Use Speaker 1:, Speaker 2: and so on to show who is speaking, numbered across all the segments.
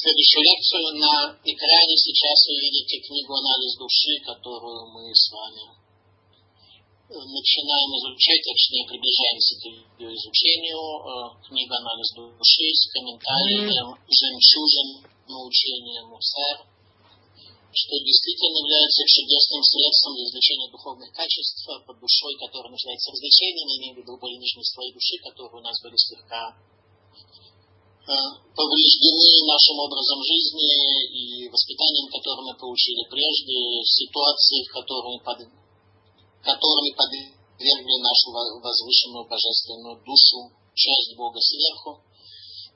Speaker 1: следующую лекцию. На экране. Сейчас вы видите книгу «Анализ души», которую мы с вами э, начинаем изучать, точнее приближаемся к ее изучению. Э, книга «Анализ души» с комментарием «Жемчужин научения Мусар», что действительно является чудесным средством для изучения духовных качеств под душой, которая нуждается в мы имеем в виду более нижней слои души, которые у нас были слегка повреждены нашим образом жизни и воспитанием, которое мы получили прежде, ситуации, которыми, под, которыми подвергли нашу возвышенную божественную душу, часть Бога сверху.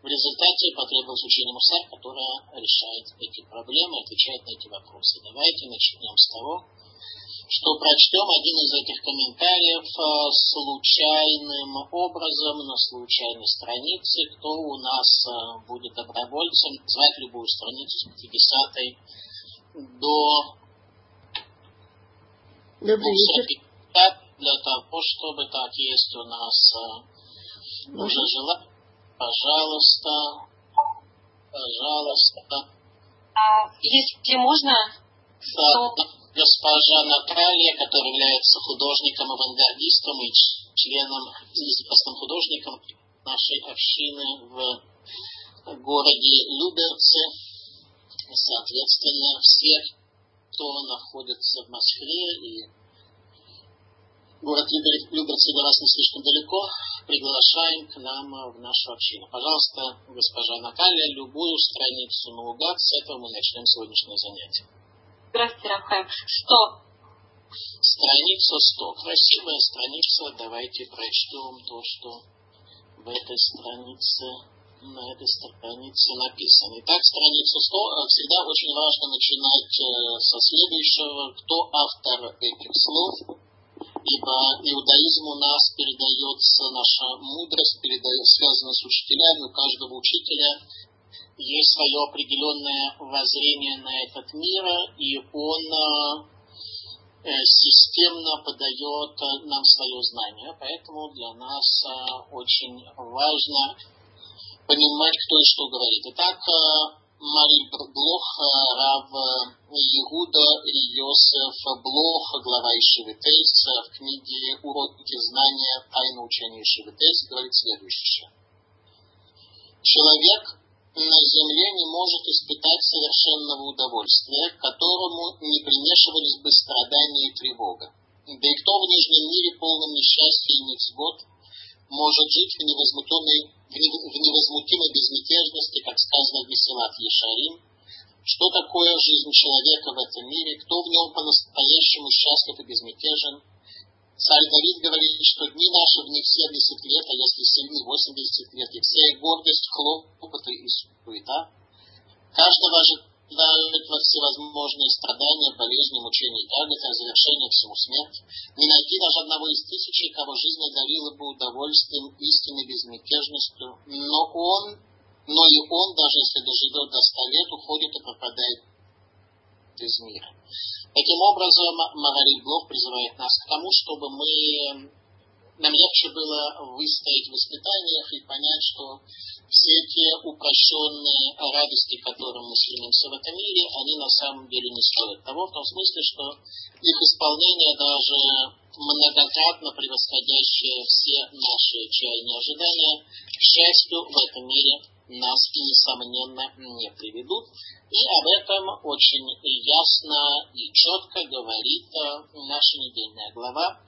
Speaker 1: В результате потребовалось учение Мусар, которое решает эти проблемы, отвечает на эти вопросы. Давайте начнем с того, что прочтем один из этих комментариев э, случайным образом на случайной странице. Кто у нас э, будет добровольцем, звать любую страницу с 50 до для того, чтобы так есть у нас э, уже жила. Пожалуйста, пожалуйста.
Speaker 2: А, если можно,
Speaker 1: то госпожа Наталья, которая является художником, авангардистом и членом, известным художником нашей общины в городе Люберце. Соответственно, все, кто находится в Москве и город Люберцы для вас не слишком далеко, приглашаем к нам в нашу общину. Пожалуйста, госпожа Наталья, любую страницу наугад, с этого мы начнем сегодняшнее занятие.
Speaker 2: Здравствуйте, Рафаэль. 100.
Speaker 1: Страница 100. Красивая страница. Давайте прочтем то, что в этой странице на этой странице написано. Итак, страница 100. Э, всегда очень важно начинать э, со следующего. Кто автор этих слов? Ибо иудаизм у нас передается, наша мудрость передается, связана с учителями. У каждого учителя есть свое определенное воззрение на этот мир, и он э, системно подает нам свое знание. Поэтому для нас э, очень важно понимать, кто и что говорит. Итак, э, Марий Блох, Рав Иуда Йосеф Блох, глава Ишевитейс, в книге «Уроки знания. Тайны учения Ишевитейс» говорит следующее. Человек на земле не может испытать совершенного удовольствия, к которому не примешивались бы страдания и тревога. Да и кто в нижнем мире полном несчастья и невзгод может жить в невозмутимой, в невозмутимой безмятежности, как сказано в Месилат Ешарим, что такое жизнь человека в этом мире, кто в нем по-настоящему счастлив и безмятежен, Царь Давид говорит, что дни наши в них 70 лет, а если сильны 80 лет, и вся их гордость, хлопоты и суета. Каждого ожидают во всевозможные страдания, болезни, мучения и тяготы, завершение всему смерть. Не найти даже одного из тысячи, кого жизнь одарила бы удовольствием, истинной безмятежностью. Но он, но и он, даже если доживет до ста лет, уходит и пропадает из мира. Таким образом, Магарий Блок призывает нас к тому, чтобы мы нам легче было выстоять в испытаниях и понять, что все те упрощенные радости, которым мы стремимся в этом мире, они на самом деле не стоят того, в том смысле, что их исполнение даже многократно превосходящее все наши чаяния и ожидания, к счастью, в этом мире нас, несомненно, не приведут. И об этом очень ясно и четко говорит э, наша недельная глава.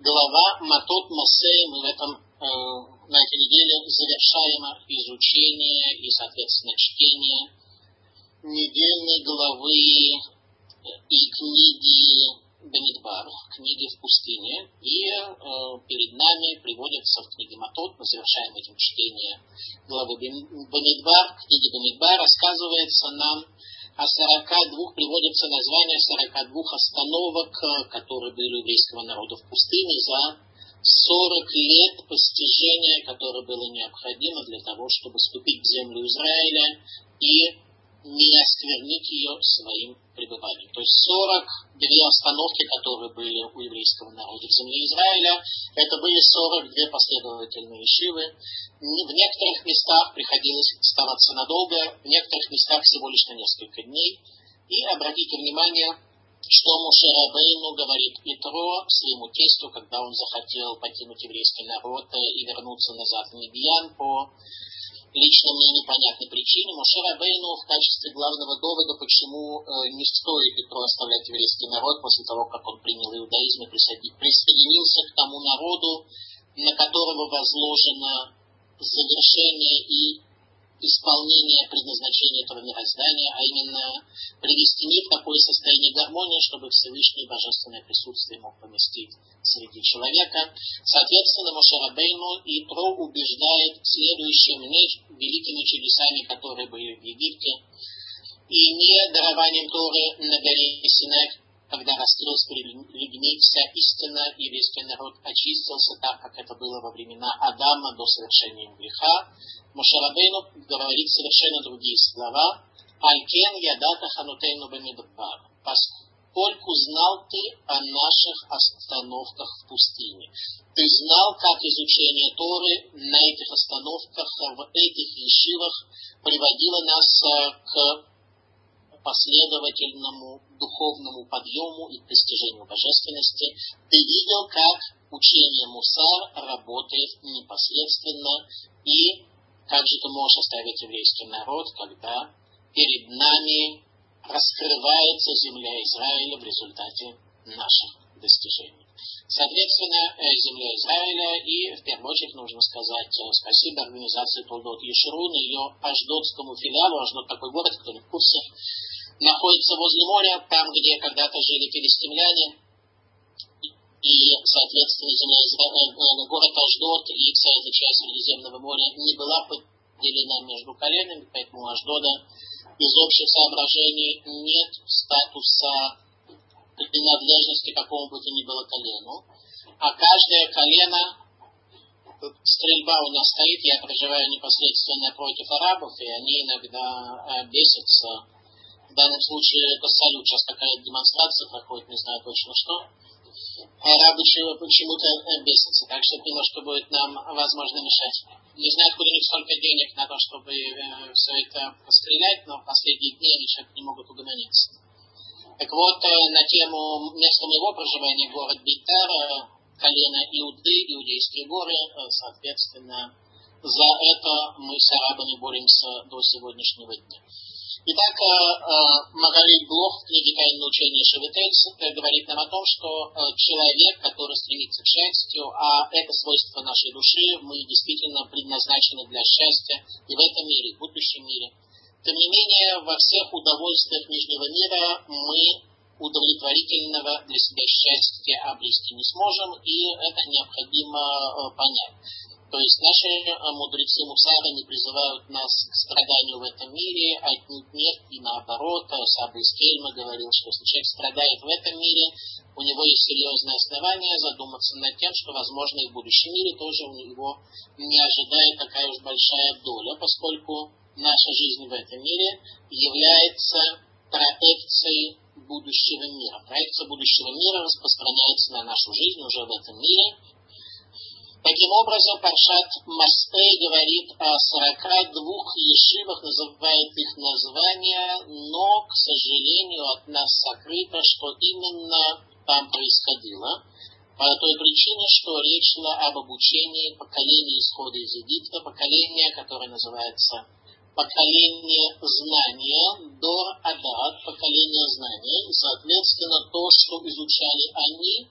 Speaker 1: Глава Матот Масей, мы в этом, э, на этой неделе завершаем изучение и, соответственно, чтение недельной главы и книги Бенедбар, книги в пустыне. И э, перед нами приводится в книге Матот, мы завершаем этим чтение главы Бенедбар, книги Бенедбар, рассказывается нам о 42, приводится название 42 остановок, э, которые были у еврейского народа в пустыне за 40 лет постижения, которое было необходимо для того, чтобы вступить в землю Израиля и не осквернить ее своим пребыванием. То есть 42 остановки, которые были у еврейского народа в земле Израиля, это были 42 последовательные шивы. В некоторых местах приходилось оставаться надолго, в некоторых местах всего лишь на несколько дней. И обратите внимание, что Муше Рабейну говорит Итро своему тесту, когда он захотел покинуть еврейский народ и вернуться назад в Медьян по лично мне непонятной причине. Муше Рабейну в качестве главного довода, почему э, не стоит Итро оставлять еврейский народ после того, как он принял иудаизм и присоединился к тому народу, на которого возложено завершение и исполнение предназначения этого мироздания, а именно привести мир в такое состояние гармонии, чтобы Всевышний Божественное присутствие мог поместить среди человека. Соответственно, Мошарабейну и Тро убеждает следующим не великими чудесами, которые были в Египте, и не дарованием Торы на горе Синай, когда раскрылась перед людьми вся истина, и весь народ очистился так, как это было во времена Адама до совершения греха, Мошарабейну говорит совершенно другие слова. Алькен ядата ханутейну бамидбар. Поскольку знал ты о наших остановках в пустыне. Ты знал, как изучение Торы на этих остановках, в этих ешивах приводило нас э, к последовательному духовному подъему и достижению божественности. Ты видел, как учение Мусар работает непосредственно и как же ты можешь оставить еврейский народ, когда перед нами раскрывается земля Израиля в результате наших достижений. Соответственно, э, земля Израиля и, в первую очередь, нужно сказать э, спасибо организации Толдот Ешерун ее аждотскому филиалу. Аждот такой город, не в курсе, находится возле моря, там, где когда-то жили филистимляне, и, соответственно, земля Израиля, э, город Аждот и вся эта часть Средиземного моря не была поделена между коленами, поэтому Аждода из общих соображений нет статуса принадлежности какому бы то ни было колену, а каждое колено, стрельба у нас стоит, я проживаю непосредственно против арабов, и они иногда э, бесятся. В данном случае это салют, сейчас такая демонстрация проходит, не знаю точно что арабы почему-то бесятся, так что это немножко будет нам, возможно, мешать. Не знаю, откуда у них столько денег на то, чтобы э, все это пострелять, но в последние дни они человек не могут угомониться. Так вот, э, на тему места моего проживания, город Бейтар, э, колено Иуды, Иудейские горы, э, соответственно, за это мы с арабами боремся до сегодняшнего дня. Итак, Магалит Блох в книге «Тайное учение Шевительс» говорит нам о том, что человек, который стремится к счастью, а это свойство нашей души, мы действительно предназначены для счастья и в этом мире, и в будущем мире. Тем не менее, во всех удовольствиях нижнего мира мы удовлетворительного для себя счастья обрести не сможем, и это необходимо понять. То есть наши э, мудрецы Мусара не призывают нас к страданию в этом мире, а нет, и наоборот. Э, Саба из Кельма говорил, что если человек страдает в этом мире, у него есть серьезное основание задуматься над тем, что, возможно, и в будущем мире тоже у него не ожидает такая уж большая доля, поскольку наша жизнь в этом мире является проекцией будущего мира. Проекция будущего мира распространяется на нашу жизнь уже в этом мире, Таким образом, Паршат Мастей говорит о 42 ешивах, называет их названия, но, к сожалению, от нас сокрыто, что именно там происходило. По той причине, что речь шла об обучении поколения исхода из Египта, поколение, которое называется поколение знания, Дор Адат, поколение знания, и, соответственно, то, что изучали они,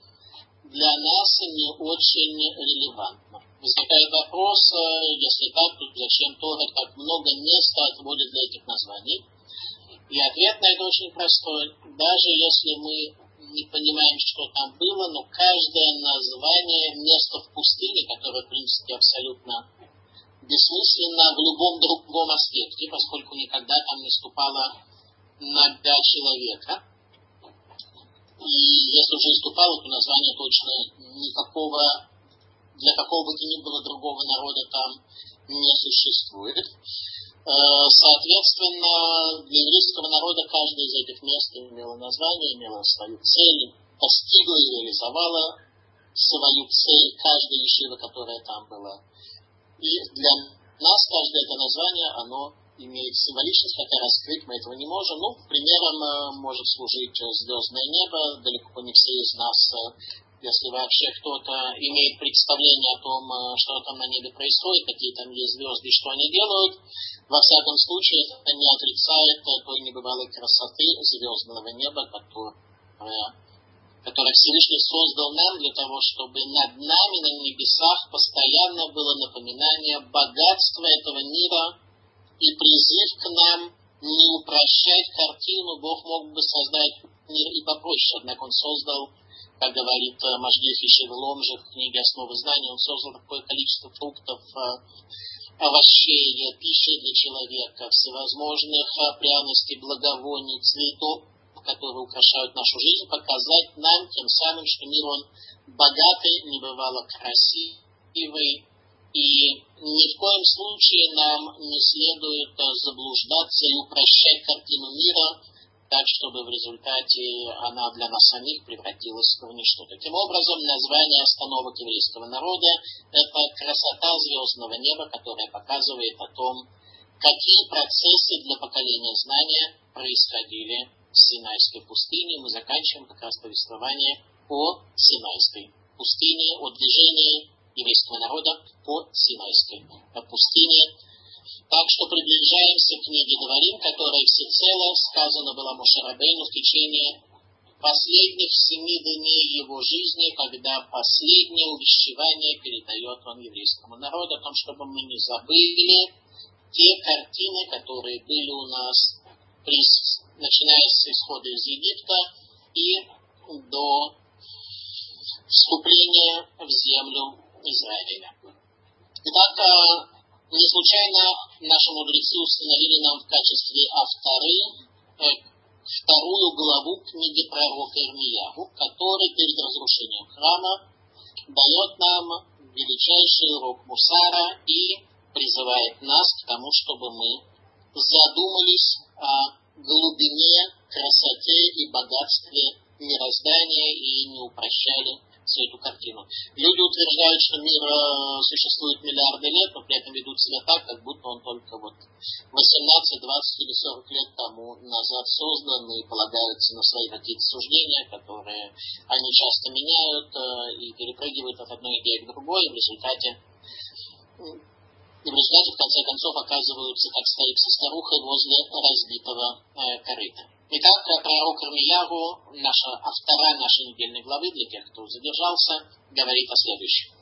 Speaker 1: для нас не очень релевантно. Возникает вопрос, э, если так, то зачем Тора так много места отводит для этих названий? И ответ на это очень простой. Даже если мы не понимаем, что там было, но каждое название место в пустыне, которое, в принципе, абсолютно бессмысленно в любом другом аспекте, поскольку никогда там не ступала нога человека, и если уже иступало, то название точно никакого, для какого бы то ни было другого народа там не существует. Соответственно, для еврейского народа каждое из этих мест имело название, имело свою цель, постигла и реализовала свою цель каждая ешива, которая там была. И для нас каждое это название, оно имеет символичность, хотя раскрыть мы этого не можем. Ну, примером э, может служить звездное небо. Далеко не все из нас, э, если вообще кто-то имеет представление о том, э, что там на небе происходит, какие там есть звезды что они делают, во всяком случае, это не отрицает той небывалой красоты звездного неба, которая которое Всевышний создал нам для того, чтобы над нами на небесах постоянно было напоминание богатства этого мира и призыв к нам не упрощать картину. Бог мог бы создать мир и попроще, однако Он создал, как говорит э, Можгех Ишевелом же в книге «Основы знаний», Он создал такое количество фруктов, э, овощей, пищи для человека, всевозможных э, пряностей, благовоний, цветов, которые украшают нашу жизнь, показать нам тем самым, что мир он богатый, небывало красивый, и ни в коем случае нам не следует заблуждаться и упрощать картину мира так, чтобы в результате она для нас самих превратилась в ничто. Таким образом, название остановок еврейского народа – это красота звездного неба, которая показывает о том, какие процессы для поколения знания происходили Синайской пустыне. Мы заканчиваем как раз повествование о Синайской пустыне, о движении еврейского народа по Синайской пустыне. Так что приближаемся к книге Дворим, которая всецело сказано было Мошарабейну в течение последних семи дней его жизни, когда последнее увещевание передает он еврейскому народу, о том, чтобы мы не забыли те картины, которые были у нас начиная с исхода из Египта и до вступления в землю Израиля. Итак, э, не случайно наши мудрецы установили нам в качестве авторы э, вторую главу книги пророка Ирмияху, который перед разрушением храма дает нам величайший урок Мусара и призывает нас к тому, чтобы мы задумались о глубине, красоте и богатстве мироздания и не упрощали всю эту картину. Люди утверждают, что мир э, существует миллиарды лет, но при этом ведут себя так, как будто он только вот 18, 20 или 40 лет тому назад создан и полагаются на свои какие-то суждения, которые они часто меняют э, и перепрыгивают от одной идеи к другой, и в результате и в результате, в конце концов, оказываются, как старик со старухой, возле разбитого э, корыта. Итак, пророк Армияру, наша автора нашей недельной главы, для тех, кто задержался, говорит о следующем.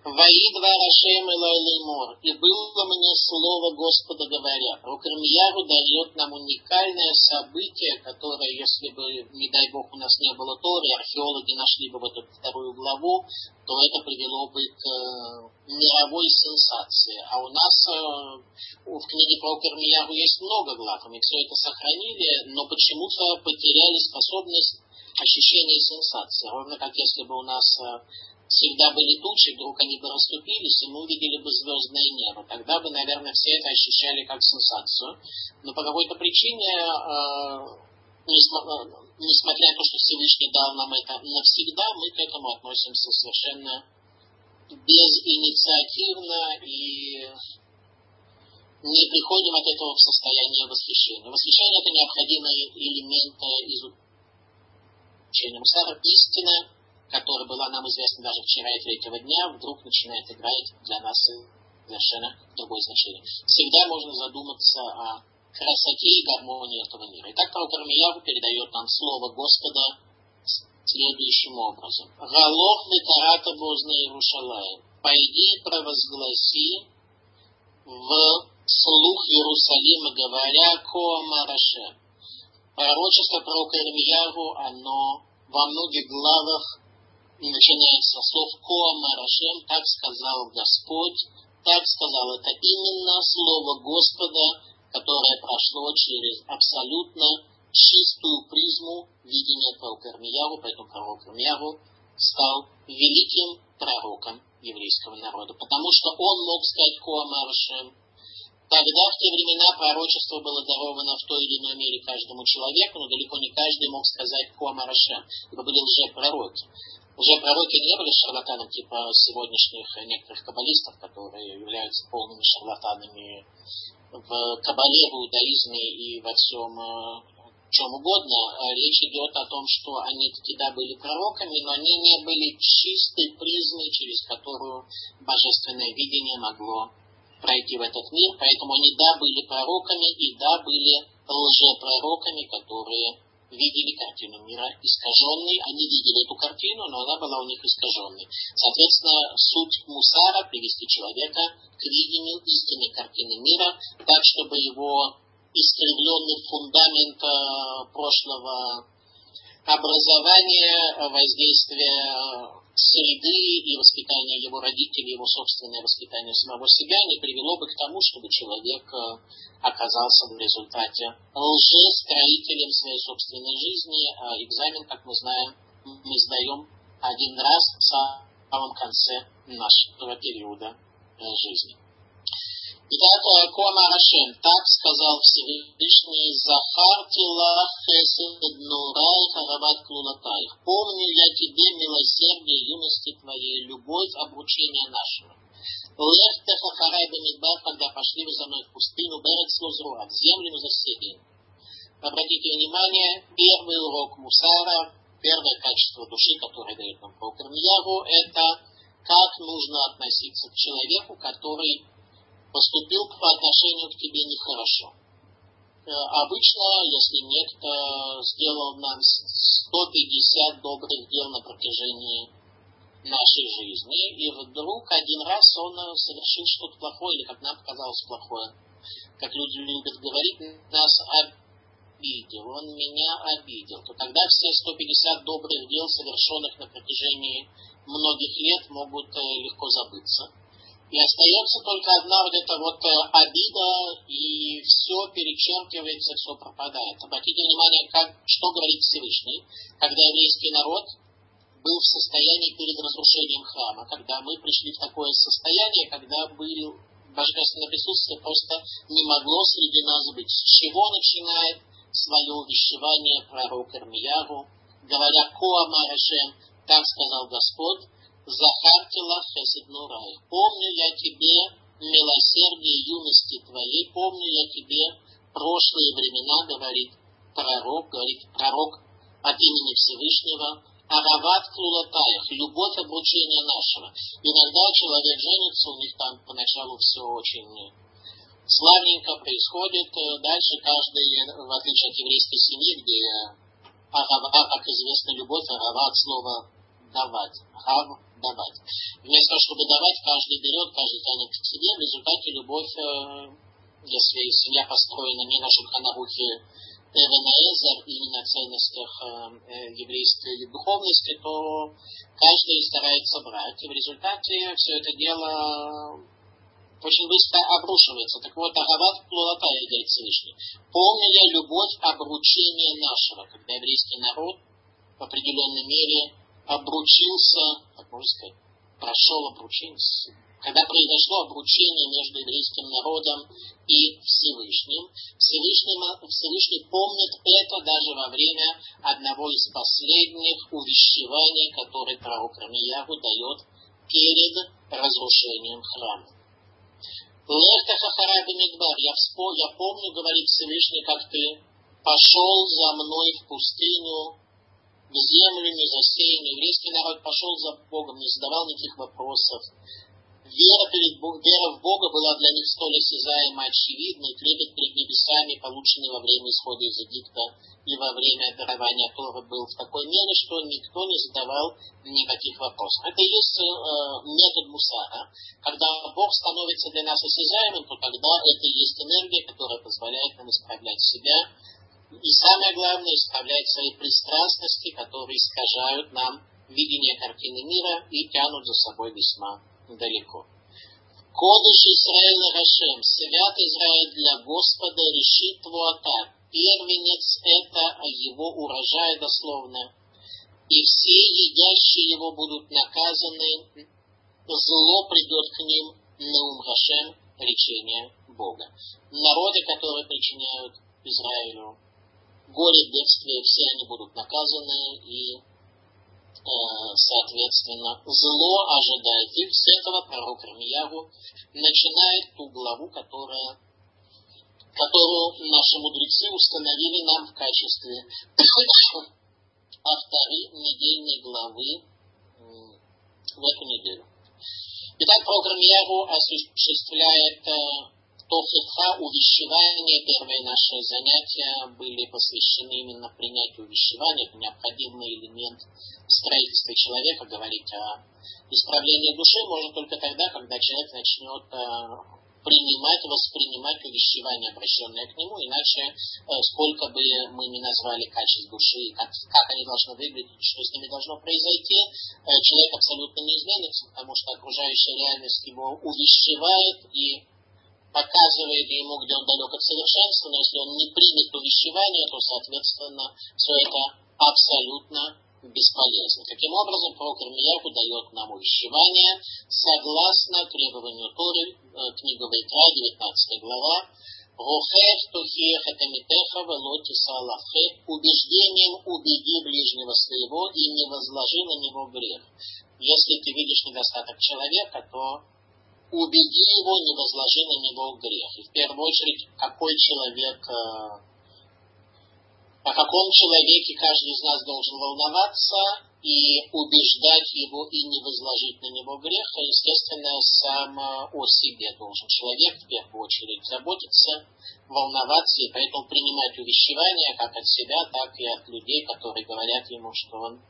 Speaker 1: Ваидва Рашем Элайлеймор. И было мне слово Господа говоря. Пророк Ирмияру дает нам уникальное событие, которое, если бы, не дай Бог, у нас не было Торы, археологи нашли бы в эту вторую главу, то это привело бы к э, мировой сенсации. А у нас э, в книге про Ирмияру есть много глав, мы все это сохранили, но почему-то потеряли способность ощущения сенсации. Ровно как если бы у нас э, всегда были тучи, вдруг они бы расступились, и мы увидели бы звездное небо. Тогда бы, наверное, все это ощущали как сенсацию. Но по какой-то причине, э, несмотря на то, что Всевышний дал нам это навсегда, мы к этому относимся совершенно безинициативно и не приходим от этого в состояние восхищения. Восхищение – это необходимый элемент изучения Мусара. Истина которая была нам известна даже вчера и третьего дня, вдруг начинает играть для нас совершенно другое значение. Всегда можно задуматься о красоте и гармонии этого мира. Итак, пророк Армияву передает нам слово Господа следующим образом. «Галох ветарата бозна Иерушалаем, пойди провозгласи в слух Иерусалима, говоря Коамараше». Пророчество пророка Ирмияву, оно во многих главах начинается со слов Коама так сказал Господь, так сказал. Это именно слово Господа, которое прошло через абсолютно чистую призму видения пророка Ирмияру, поэтому пророк Ирмияру стал великим пророком еврейского народа, потому что он мог сказать Коама Рашем, Тогда, в те времена, пророчество было даровано в той или иной мере каждому человеку, но далеко не каждый мог сказать Хуамарашем, ибо были лжепророки. Лжепророки не были шарлатанами типа сегодняшних некоторых каббалистов, которые являются полными шарлатанами в кабале, в иудаизме и во всем э, чем угодно. Речь идет о том, что они всегда были пророками, но они не были чистой призмой, через которую божественное видение могло пройти в этот мир, поэтому они да были пророками и да были лжепророками, которые видели картину мира искаженной. Они видели эту картину, но она была у них искаженной. Соответственно, суть мусара – привести человека к видению истинной картины мира, так, чтобы его искривленный фундамент э, прошлого образования, воздействия среды и воспитание его родителей, его собственное воспитание самого себя не привело бы к тому, чтобы человек э, оказался в результате лжестроителем своей собственной жизни. А экзамен, как мы знаем, мы сдаем один раз в самом конце нашего периода э, Итак, Кома Рашем, так сказал Всевышний, Захарти лах хесед нурай харават клулатайх. Помню я тебе милосердие юности твоей, любовь обручения нашего. Лех техахарай бамидбар, когда пошли вы за мной в пустыню, берет слозруа, в землю засеян. Обратите внимание, первый урок Мусара, первое качество души, которое дает нам Пророк это как нужно относиться к человеку, который поступил по отношению к тебе нехорошо. Э, обычно, если некто сделал нам 150 добрых дел на протяжении нашей жизни, и вдруг один раз он совершил что-то плохое, или как нам показалось плохое, как люди любят говорить, нас обидел, он меня обидел, то тогда все 150 добрых дел, совершенных на протяжении многих лет, могут э, легко забыться и остается только одна вот эта вот обида, и все перечеркивается, все пропадает. Обратите внимание, как, что говорит Всевышний, когда еврейский народ был в состоянии перед разрушением храма, когда мы пришли в такое состояние, когда был божественное присутствие просто не могло среди нас быть. С чего начинает свое увещевание пророк Ирмияру, говоря «Коама Рашем», так сказал Господь, Захартила хесидну рай. Помню я тебе милосердие юности твоей, помню я тебе прошлые времена, говорит пророк, говорит пророк от имени Всевышнего, Арават Клулатаях, любовь обручения нашего. Иногда человек женится, у них там поначалу все очень славненько происходит. Дальше каждый, в отличие от еврейской семьи, где Арава, как известно, любовь, Арава от слова давать. Рав давать. Вместо того, чтобы давать, каждый берет, каждый тянет к себе. В результате любовь, э, если семья построена не на Шульханарухе Эвенезер и не на ценностях э, э, еврейской духовности, то каждый старается брать. И в результате все это дело очень быстро обрушивается. Так вот, Агават Плурата, говорит Всевышний. Помню я любовь обручения нашего, когда еврейский народ в определенной мере обручился, как можно сказать, прошел обручение, когда произошло обручение между еврейским народом и Всевышним, Всевышний, Всевышний помнит это даже во время одного из последних увещеваний, которые пророк Рамияру дает перед разрушением храма. Лехта Хахара Бенедбар, я, вспом... я помню, говорит Всевышний, как ты пошел за мной в пустыню в землю не засеян, еврейский народ пошел за Богом, не задавал никаких вопросов. Вера, перед, вера в Бога была для них столь осязаемо очевидной, трепет перед небесами, полученный во время исхода из Египта и во время дарования Тора был в такой мере, что никто не задавал никаких вопросов. Это и есть э, метод Мусара. Когда Бог становится для нас осязаемым, то тогда это и есть энергия, которая позволяет нам исправлять себя, и самое главное, исправлять свои пристрастности, которые искажают нам видение картины мира и тянут за собой весьма далеко. Кодыш Израиля Рашем, свят Израиль для Господа, решит Твуата. Первенец это его урожай дословно. И все едящие его будут наказаны, зло придет к ним, Неум Рашем, речения Бога. Народы, которые причиняют Израилю горе, бедствие, все они будут наказаны и соответственно, зло ожидает их. С этого пророк Рамиягу начинает ту главу, которая, которую наши мудрецы установили нам в качестве авторы недельной главы в эту неделю. Итак, пророк Рамиягу осуществляет Тохиха, увещевание, первые наши занятия были посвящены именно принятию увещевания. Это необходимый элемент строительства человека. Говорить о исправлении души можно только тогда, когда человек начнет э, принимать, воспринимать увещевания, обращенные к нему, иначе э, сколько бы мы ни назвали качеств души, как, как они должны выглядеть, что с ними должно произойти, э, человек абсолютно не изменится, потому что окружающая реальность его увещевает и показывает ему, где он далек от совершенства, но если он не примет увещевание, то, соответственно, все это абсолютно бесполезно. Таким образом, пророк Ирмияху дает нам увещевание согласно требованию Торы, э, книга Вайкра, 19 глава, Рухех тухех атамитеха велоти салахе, убеждением убеди ближнего своего и не возложи на него грех. Если ты видишь недостаток человека, то убеди его, не возложи на него грех. И в первую очередь, какой человек, э, о каком человеке каждый из нас должен волноваться и убеждать его и не возложить на него грех, а, естественно, сам э, о себе должен человек в первую очередь заботиться, волноваться и поэтому принимать увещевания как от себя, так и от людей, которые говорят ему, что он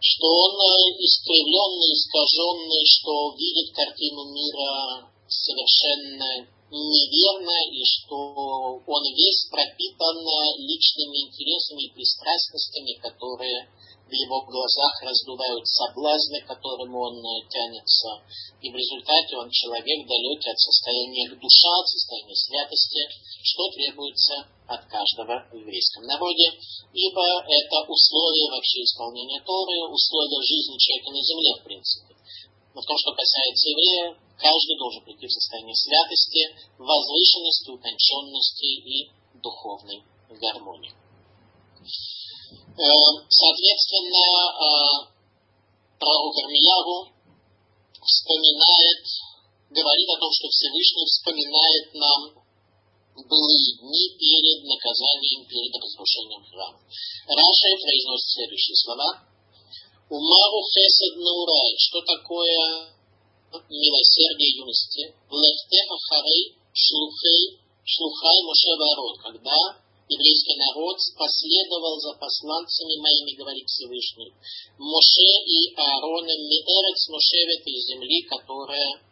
Speaker 1: что он э, искривленный, искаженный, что видит картину мира совершенно неверно, и что он весь пропитан личными интересами и пристрастностями, которые в его глазах раздувают соблазны, к которым он тянется. И в результате он человек далекий от состояния душа, от состояния святости, что требуется от каждого в еврейском народе, ибо это условие вообще исполнения Торы, условие жизни человека на земле, в принципе. Но в том, что касается еврея, каждый должен прийти в состояние святости, возвышенности, утонченности и духовной гармонии. Э, соответственно, э, пророк Армиягу вспоминает, говорит о том, что Всевышний вспоминает нам былые дни перед наказанием, перед разрушением храма. Раша произносит следующие слова. Умару хесед наурай. Что такое милосердие юности? Лехтеха харей шлухей шлухай Моше ворот. Когда еврейский народ последовал за посланцами моими, говорит Всевышний. Моше и Аароном Миэрец Моше в этой земли, которая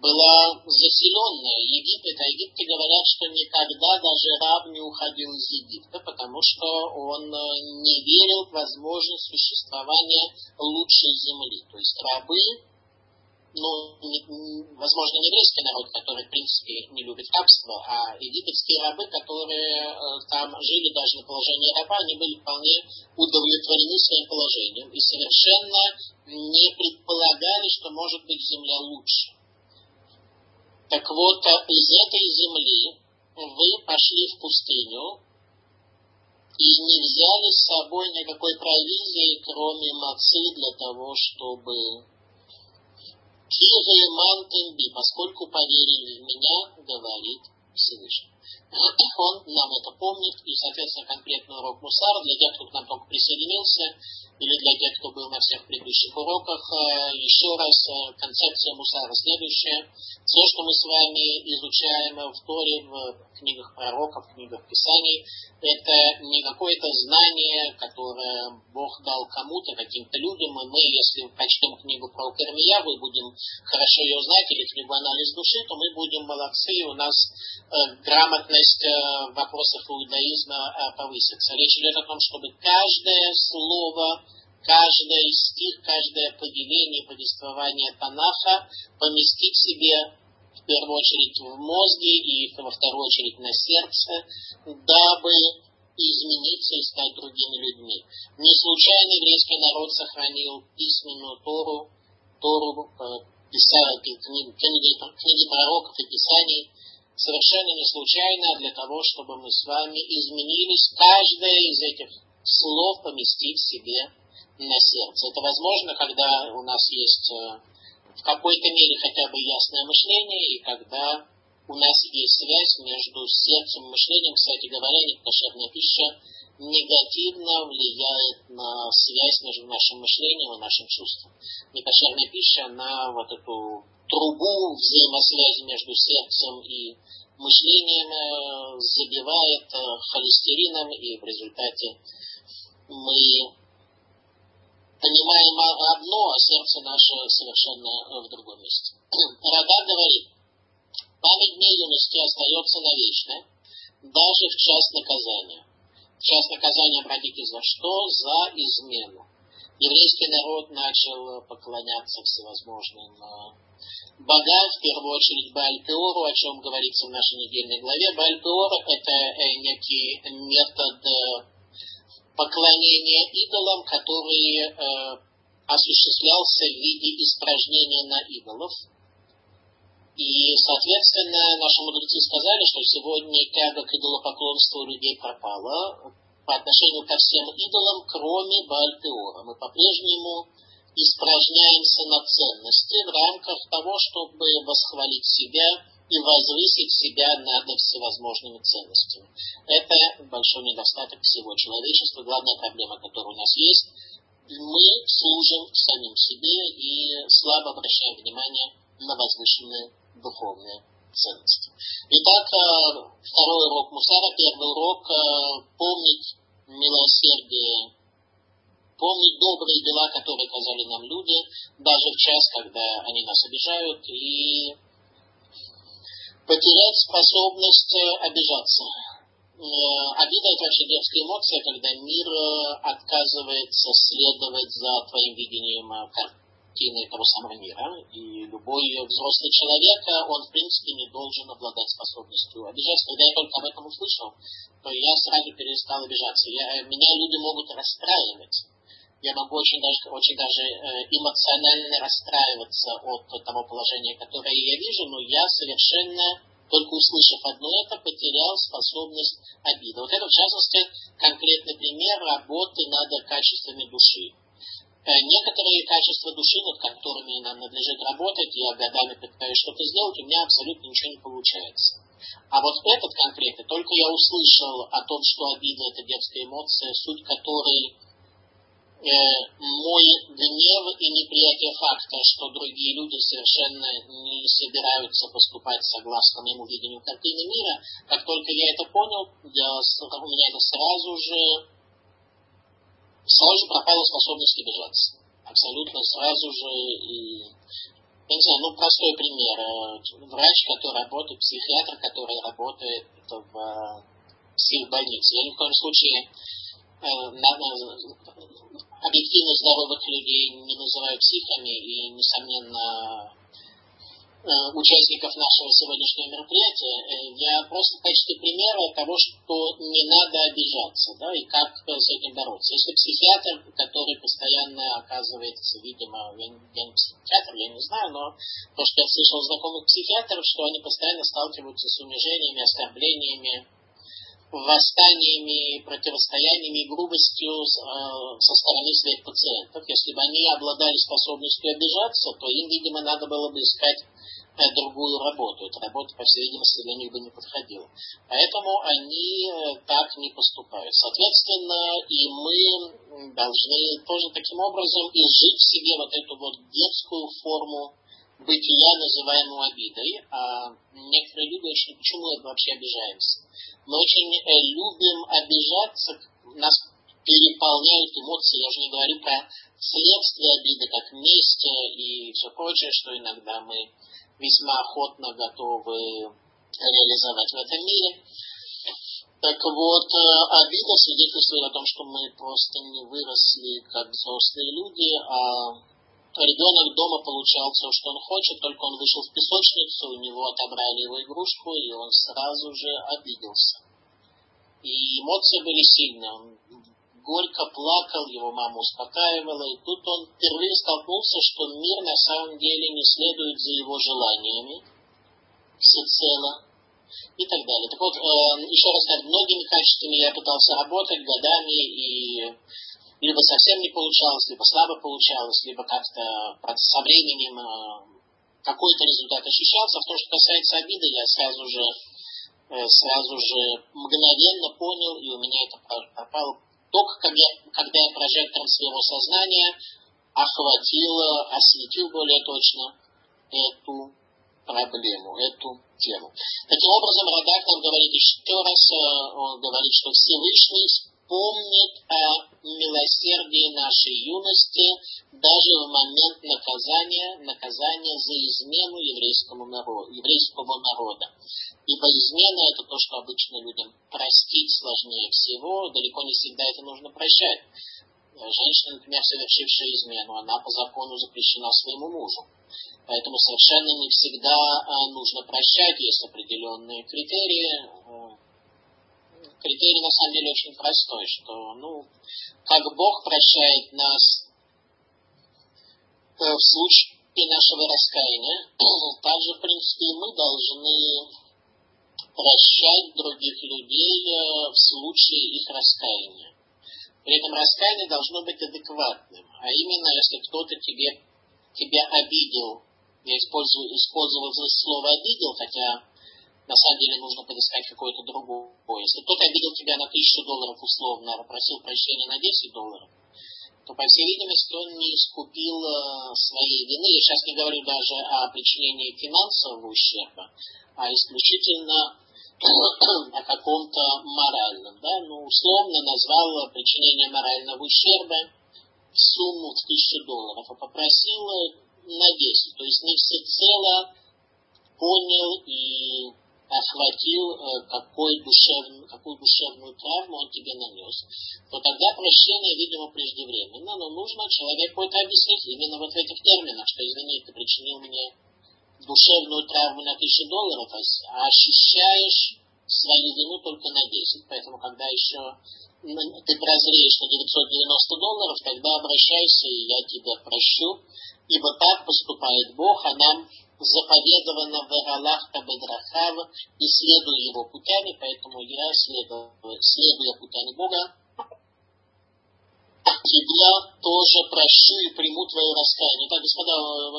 Speaker 1: была заселенная Египет, а Египте говорят, что никогда даже раб не уходил из Египта, потому что он э, не верил в возможность существования лучшей земли. То есть рабы, ну, возможно, не еврейский народ, который, в принципе, не любит рабство, а египетские рабы, которые э, там жили даже на положении раба, они были вполне удовлетворены своим положением и совершенно не предполагали, что может быть земля лучше. Так вот, из этой земли вы пошли в пустыню и не взяли с собой никакой провизии, кроме мацы, для того, чтобы Киры Мантенби, поскольку поверили в меня, говорит Всевышний. Он нам это помнит, и, соответственно, конкретный урок Мусар для тех, кто к нам только присоединился, или для тех, кто был на всех предыдущих уроках, э, еще раз э, концепция Мусара следующая. Все, что мы с вами изучаем в Торе, в книгах пророков, в книгах Писаний, это не какое-то знание, которое Бог дал кому-то, каким-то людям, и мы, если прочтем книгу про Кармияву и будем хорошо ее знать, или книгу анализ души, то мы будем молодцы, и у нас э, грамотность э, в вопросах иудаизма э, повысится. Речь идет о том, чтобы каждое слово каждый стих, каждое повеление, повествование Танаха поместить себе в первую очередь в мозге и во вторую очередь на сердце, дабы измениться и стать другими людьми. Не случайно еврейский народ сохранил письменную Тору, Тору, э, книги, книги пророков и писаний совершенно не случайно для того, чтобы мы с вами изменились. Каждое из этих слов поместить себе на сердце. Это возможно, когда у нас есть э, в какой-то мере хотя бы ясное мышление, и когда у нас есть связь между сердцем и мышлением. Кстати говоря, некошерная пища негативно влияет на связь между нашим мышлением и нашим чувством. Некошерная пища на вот эту трубу взаимосвязи между сердцем и мышлением э, забивает э, холестерином, и в результате мы понимаем одно, а сердце наше совершенно в другом месте. Рада говорит, память дней юности остается навечно, даже в час наказания. В час наказания, обратите, за что? За измену. Еврейский народ начал поклоняться всевозможным богам, в первую очередь Баальпеору, о чем говорится в нашей недельной главе. Баальпеор – это э, некий метод э, поклонения идолам, который э, осуществлялся в виде испражнения на идолов. И, соответственно, наши мудрецы сказали, что сегодня тяга к идолопоклонству у людей пропала по отношению ко всем идолам, кроме Баальпеора. Мы по-прежнему испражняемся на ценности в рамках того, чтобы восхвалить себя и возвысить себя над всевозможными ценностями. Это большой недостаток всего человечества. Главная проблема, которая у нас есть, мы служим самим себе и слабо обращаем внимание на возвышенные духовные ценности. Итак, э, второй урок Мусара, первый урок э, – помнить милосердие, помнить добрые дела, которые оказали нам люди, даже в час, когда они нас обижают, и потерять способность э, обижаться. Э, обида – это вообще детская эмоция, когда мир э, отказывается следовать за твоим видением картины того самого мира. И любой взрослый человек, он в принципе не должен обладать способностью обижаться. Когда я только об этом услышал, то я сразу перестал обижаться. Я, меня люди могут расстраивать я могу очень даже, очень даже э, эмоционально расстраиваться от того положения, которое я вижу, но я совершенно, только услышав одно это, потерял способность обиды. Вот это, в частности, конкретный пример работы над качествами души. Э, некоторые качества души, над которыми нам надлежит работать, я годами пытаюсь что-то сделать, у меня абсолютно ничего не получается. А вот этот конкретно, только я услышал о том, что обида – это детская эмоция, суть которой мой гнев и неприятие факта, что другие люди совершенно не собираются поступать согласно моему видению картины мира, как только я это понял, я, у меня это сразу же, сразу же пропала способность обижаться. Абсолютно сразу же. И, я не знаю, ну простой пример. Э, врач, который работает, психиатр, который работает в психбольнице. Я ни в коем случае Э, объективно здоровых людей не называют психами и, несомненно, э, участников нашего сегодняшнего мероприятия, э, я просто в качестве примера того, что не надо обижаться, да, и как с этим бороться. Если психиатр, который постоянно оказывается, видимо, я, я не психиатр, я не знаю, но то, что я слышал знакомых психиатров, что они постоянно сталкиваются с унижениями, оскорблениями, восстаниями, противостояниями грубостью э, со стороны своих пациентов. Если бы они обладали способностью обижаться, то им, видимо, надо было бы искать э, другую работу. Эта работа, по всей видимости, для них бы не подходила. Поэтому они э, так не поступают. Соответственно, и мы должны тоже таким образом изжить в себе вот эту вот детскую форму бытия, называемую обидой. А некоторые люди очень, почему мы вообще обижаемся? Мы очень э, любим обижаться, нас переполняют эмоции, я уже не говорю про следствие обиды, как месть и все прочее, что иногда мы весьма охотно готовы реализовать в этом мире. Так вот, э, обида свидетельствует о том, что мы просто не выросли как взрослые люди, а ребенок дома получал все, что он хочет, только он вышел в песочницу, у него отобрали его игрушку, и он сразу же обиделся. И эмоции были сильные. Он горько плакал, его мама успокаивала, и тут он впервые столкнулся, что мир на самом деле не следует за его желаниями всецело и так далее. Так вот, э, еще раз говорю, многими качествами я пытался работать годами, и либо совсем не получалось, либо слабо получалось, либо как-то со временем э, какой-то результат ощущался. В том, что касается обиды, я сразу же Э, сразу же мгновенно понял, и у меня это пропало. Только когда, когда я прожектором своего сознания охватил, осветил более точно эту проблему, эту тему. Таким образом, Радак нам говорит еще раз, э, он говорит, что Всевышний помнит о милосердии нашей юности даже в момент наказания, наказания за измену еврейскому народу, еврейского народа. Ибо измена это то, что обычно людям простить сложнее всего, далеко не всегда это нужно прощать. Женщина, например, совершившая измену, она по закону запрещена своему мужу. Поэтому совершенно не всегда а, нужно прощать, есть определенные критерии, критерий на самом деле очень простой, что, ну, как Бог прощает нас э, в случае нашего раскаяния, так же, в принципе, и мы должны прощать других людей э, в случае их раскаяния. При этом раскаяние должно быть адекватным, а именно, если кто-то тебе, тебя обидел, я использую, использовал слово обидел, хотя на самом деле нужно подыскать какое-то другое. Если кто-то обидел тебя на тысячу долларов условно, просил прощения на 10 долларов, то, по всей видимости, он не искупил э, своей вины. Я сейчас не говорю даже о причинении финансового ущерба, а исключительно о каком-то моральном. Да? Ну, условно назвал причинение морального ущерба сумму в тысячу долларов, а попросил на 10. То есть не всецело понял и охватил, э, какой душевный, какую душевную травму он тебе нанес, то тогда прощение, видимо, преждевременно, но нужно человеку это объяснить именно вот в этих терминах, что, извини, ты причинил мне душевную травму на тысячу долларов, а ощущаешь свою вину только на 10. Поэтому, когда еще ты прозреешь на 990 долларов, тогда обращайся, и я тебя прощу, ибо так поступает Бог, а нам заповедовано в Аллахта Бедрахав и следуя его путями, поэтому я, следуя, следуя путями Бога, тебя тоже прощу и приму твое раскаяние. Так, господа,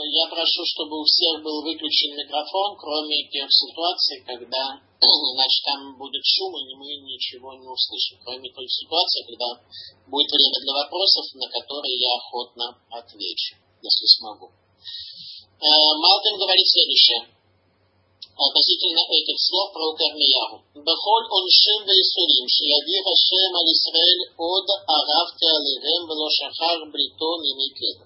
Speaker 1: я прошу, чтобы у всех был выключен микрофон, кроме тех ситуаций, когда значит, там будет шум, и мы ничего не услышим. Кроме той ситуации, когда будет время для вопросов, на которые я охотно отвечу, если смогу. Э, Малтин говорит следующее относительно этих слов про Кармиягу. Бехоль оншим вейсурим, шияви Хашем аль Исраэль од аравте алирем вело шахар брито мимикед.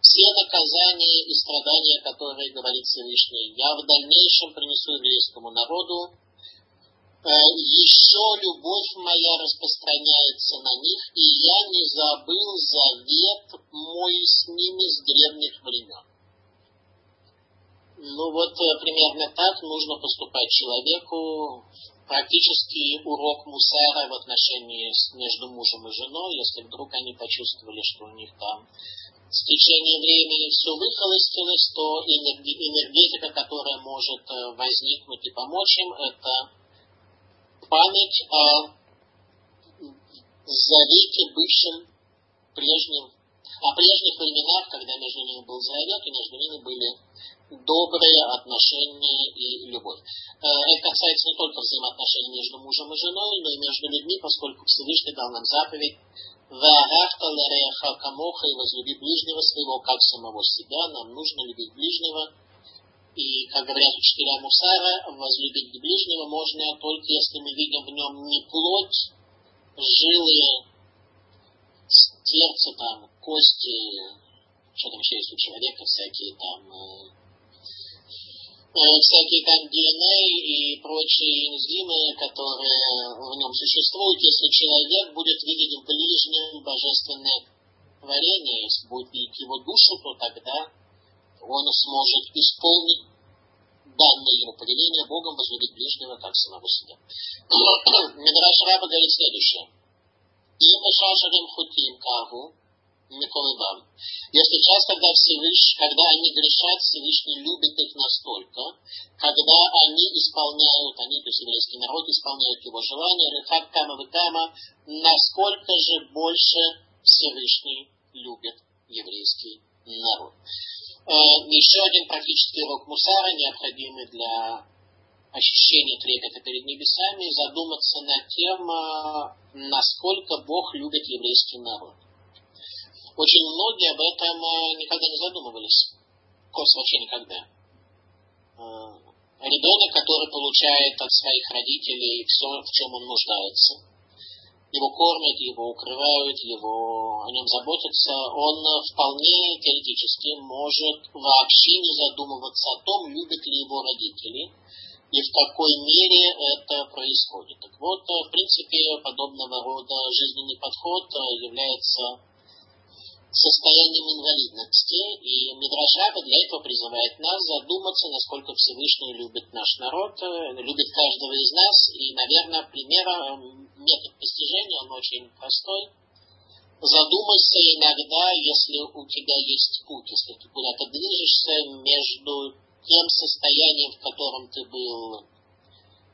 Speaker 1: Все наказания и страдания, которые говорит Всевышний, я в дальнейшем принесу еврейскому народу, э, еще любовь моя распространяется на них, и я не забыл завет мой с ними с древних времен. Ну вот э, примерно так нужно поступать человеку. Практически урок мусара в отношении между мужем и женой, если вдруг они почувствовали, что у них там с течением времени все выхолостилось, то энергетика, которая может э, возникнуть и помочь им, это память о завете бывшем прежнем, о прежних временах, когда между ними был завет, и между ними были добрые отношения и любовь. Э, это касается не только взаимоотношений между мужем и женой, но и между людьми, поскольку Всевышний дал нам заповедь «Ваарахта лареха камоха» и возлюби ближнего своего, как самого себя. Нам нужно любить ближнего. И, как говорят учителя Мусара, возлюбить ближнего можно только если мы видим в нем не плоть, жилы, сердце, там, кости, что там еще есть у человека, всякие там э, всякие там DNA и прочие энзимы, которые в нем существуют, если человек будет видеть в ближнем божественное творение, если будет видеть его душу, то тогда он сможет исполнить данное ему повеление Богом возлюбить ближнего, как самого себя. Медраш Раба говорит следующее. И Мешашарим Хутим Каву, Миколыбам. Если часто, когда Всевышний, когда они грешат, Всевышний любит их настолько, когда они исполняют, они, то есть еврейский народ, исполняют его желания, Рехат Кама Кама, насколько же больше Всевышний любит еврейский народ. Э, еще один практический урок Мусара, необходимый для ощущения трепета перед небесами, задуматься над тем, э, насколько Бог любит еврейский народ. Очень многие об этом э, никогда не задумывались. Кос вообще никогда. Ребенок, который получает от своих родителей все, в чем он нуждается, его кормят, его укрывают, его, о нем заботятся, он вполне теоретически может вообще не задумываться о том, любят ли его родители и в какой мере это происходит. Так вот, в принципе, подобного рода жизненный подход является состоянием инвалидности, и Мидрашаба для этого призывает нас задуматься, насколько Всевышний любит наш народ, любит каждого из нас, и, наверное, примером метод постижения, он очень простой. Задумайся иногда, если у тебя есть путь, если ты куда-то движешься между тем состоянием, в котором ты был,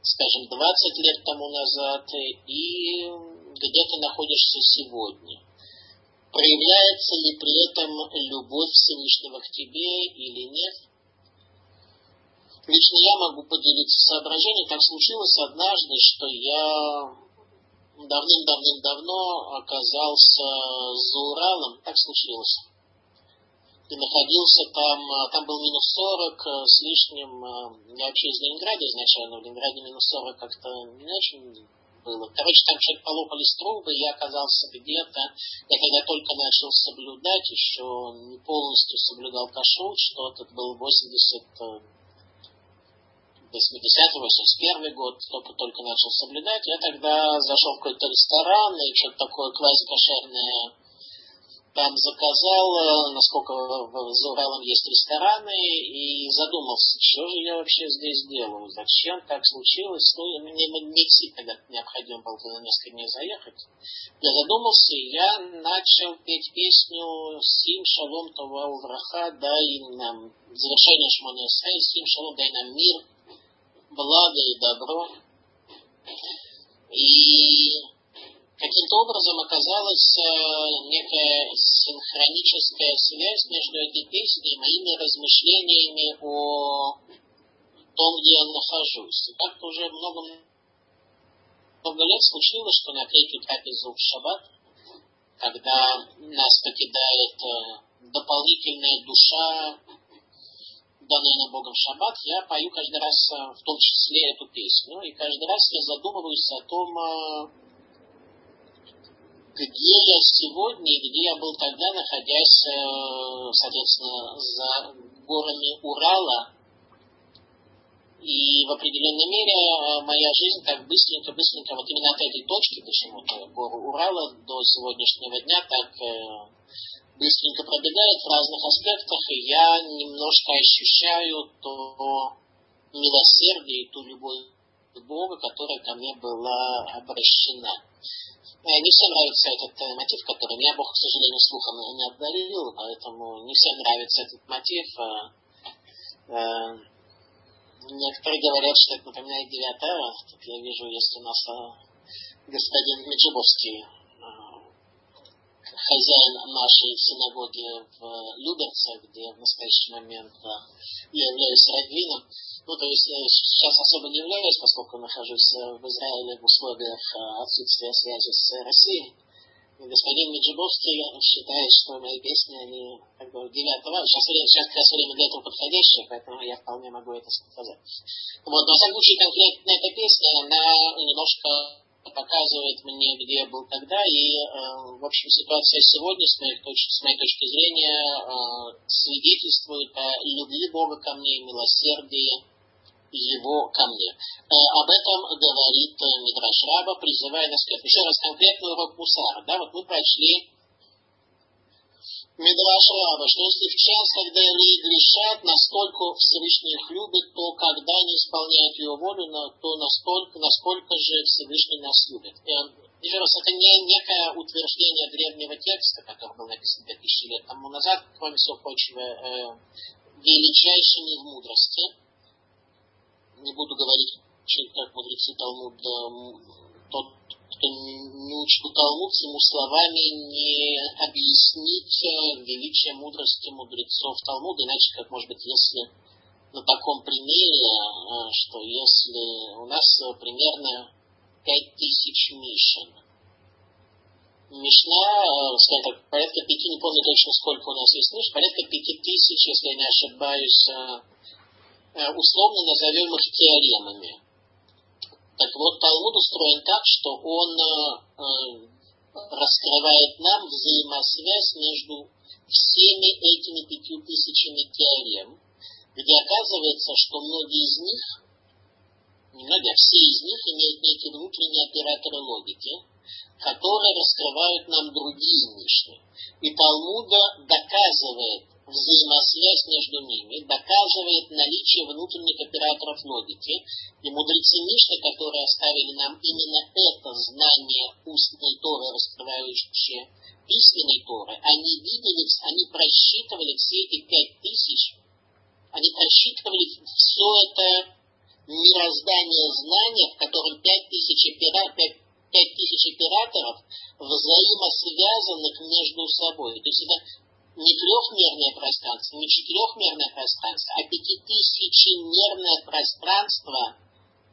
Speaker 1: скажем, 20 лет тому назад, и где ты находишься сегодня. Проявляется ли при этом любовь Всевышнего к тебе или нет? Лично я могу поделиться соображением. Так случилось однажды, что я давным-давным-давно оказался за Уралом, так случилось. И находился там, там был минус 40 э, с лишним, э, я вообще из Ленинграда изначально, в Ленинграде минус 40 как-то не очень было. Короче, там что-то полопались трубы, я оказался где-то, я когда только начал соблюдать, еще не полностью соблюдал кашрут, что это было 80 80-81 год, только, только начал соблюдать, я тогда зашел в какой-то ресторан и что-то такое квазикошерное там заказал, э, насколько за Уралом есть рестораны, и задумался, что же я вообще здесь делаю, зачем так случилось. Ну, мне, мне тогда необходимо было туда несколько дней заехать. Я задумался, и я начал петь песню «Сим шалом това увраха, дай нам завершение Шмоне Сим шалом, дай нам мир, благо и добро. И каким-то образом оказалась э, некая синхроническая связь между этой песней и моими размышлениями о том, где я нахожусь. И как-то уже много, много лет случилось, что на третью трапезу в шаббат, когда нас покидает э, дополнительная душа данный нам Богом шаббат, я пою каждый раз э, в том числе эту песню. И каждый раз я задумываюсь о том, где я сегодня и где я был тогда, находясь, э, соответственно, за горами Урала. И в определенной мере моя жизнь так быстренько-быстренько, вот именно от этой точки почему-то, гору Урала до сегодняшнего дня так быстренько пробегает в разных аспектах, и я немножко ощущаю то милосердие и ту любовь Бога, которая ко мне была обращена. Э, не всем нравится этот э, мотив, который меня Бог, к сожалению, слухом не обдарил, поэтому не всем нравится этот мотив. Э, некоторые говорят, что это напоминает девятое. Тут я вижу, есть у нас господин Меджибовский хозяин нашей синагоги в Люберце, где в настоящий момент я являюсь раввином. Ну, то есть сейчас особо не являюсь, поскольку нахожусь в Израиле в условиях отсутствия связи с Россией. Господин Меджибовский считает, что мои песни, они как бы девятого. Сейчас, сейчас как раз время для этого подходящее, поэтому я вполне могу это сказать. Вот, но, всяком случае, конкретно эта песня, она немножко показывает мне, где я был тогда, и, э, в общем, ситуация сегодня, с моей точки, с моей точки зрения, э, свидетельствует о любви Бога ко мне и милосердии его ко мне. Э, об этом говорит Мидраш Раба, призывая нас к этому. Еще раз конкретный урок Мусара. Да, вот мы прочли Мидраш что если в час, когда евреи грешат, настолько Всевышний их любит, то когда они исполняют его волю, то настолько, насколько же Всевышний нас любит. И еще раз, это не некое утверждение древнего текста, который был написан 2000 лет тому назад, кроме всего прочего, э, величайшими в мудрости. Не буду говорить, как мудрецы Талмуда кто не учил Талмуд, ему словами не объяснить э, величие мудрости мудрецов Талмуда, иначе как, может быть, если на таком примере, э, что если у нас э, примерно пять тысяч Мишин, Мишна, скажем так, порядка пяти, не помню точно сколько у нас есть Миш, порядка пяти тысяч, если я не ошибаюсь, условно назовем их теоремами. Так вот, Талмуд устроен так, что он э, э, раскрывает нам взаимосвязь между всеми этими пятью тысячами теорем, где оказывается, что многие из них, не многие, а все из них имеют некие внутренние операторы логики, которые раскрывают нам другие Мишны. И Талмуда доказывает взаимосвязь между ними, доказывает наличие внутренних операторов логики. И мудрецы Мишны, которые оставили нам именно это знание устной Торы, раскрывающее письменной Торы, они видели, они просчитывали все эти пять тысяч, они просчитывали все это мироздание знания, в котором пять тысяч, пять тысяч операторов взаимосвязанных между собой. То есть это не трехмерное пространство, не четырехмерное пространство, а пятитысячемерное пространство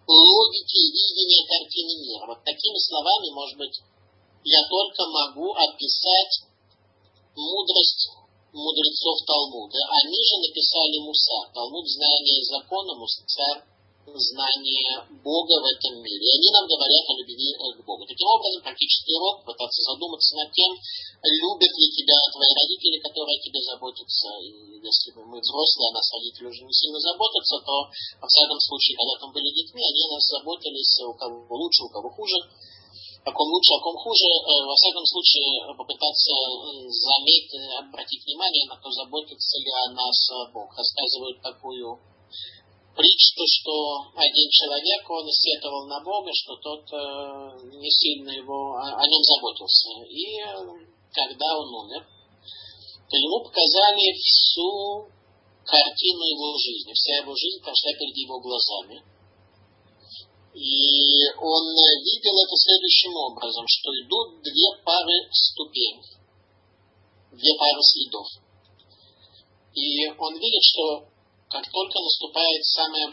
Speaker 1: логики и видения картины мира. Вот такими словами, может быть, я только могу описать мудрость мудрецов Талмуда. Они же написали Муса. Талмуд знание закона, Мусар знание Бога в этом мире. И они нам говорят о любви к Богу. Таким образом, практически урок пытаться задуматься над тем, любят ли тебя твои родители, которые о тебе заботятся. И если мы взрослые, а нас родители уже не сильно заботятся, то, во всяком случае, когда там были детьми, они нас заботились, у кого лучше, у кого хуже о ком лучше, о ком хуже, э, во всяком случае попытаться заметить, обратить внимание на то, заботится ли о нас Бог. Рассказывают такую притчу, что один человек, он сетовал на Бога, что тот э, не сильно его, о, о нем заботился. И э, когда он умер, то ему показали всю картину его жизни. Вся его жизнь прошла перед его глазами. И он видел это следующим образом, что идут две пары ступеней, две пары следов. И он видит, что как только наступает самое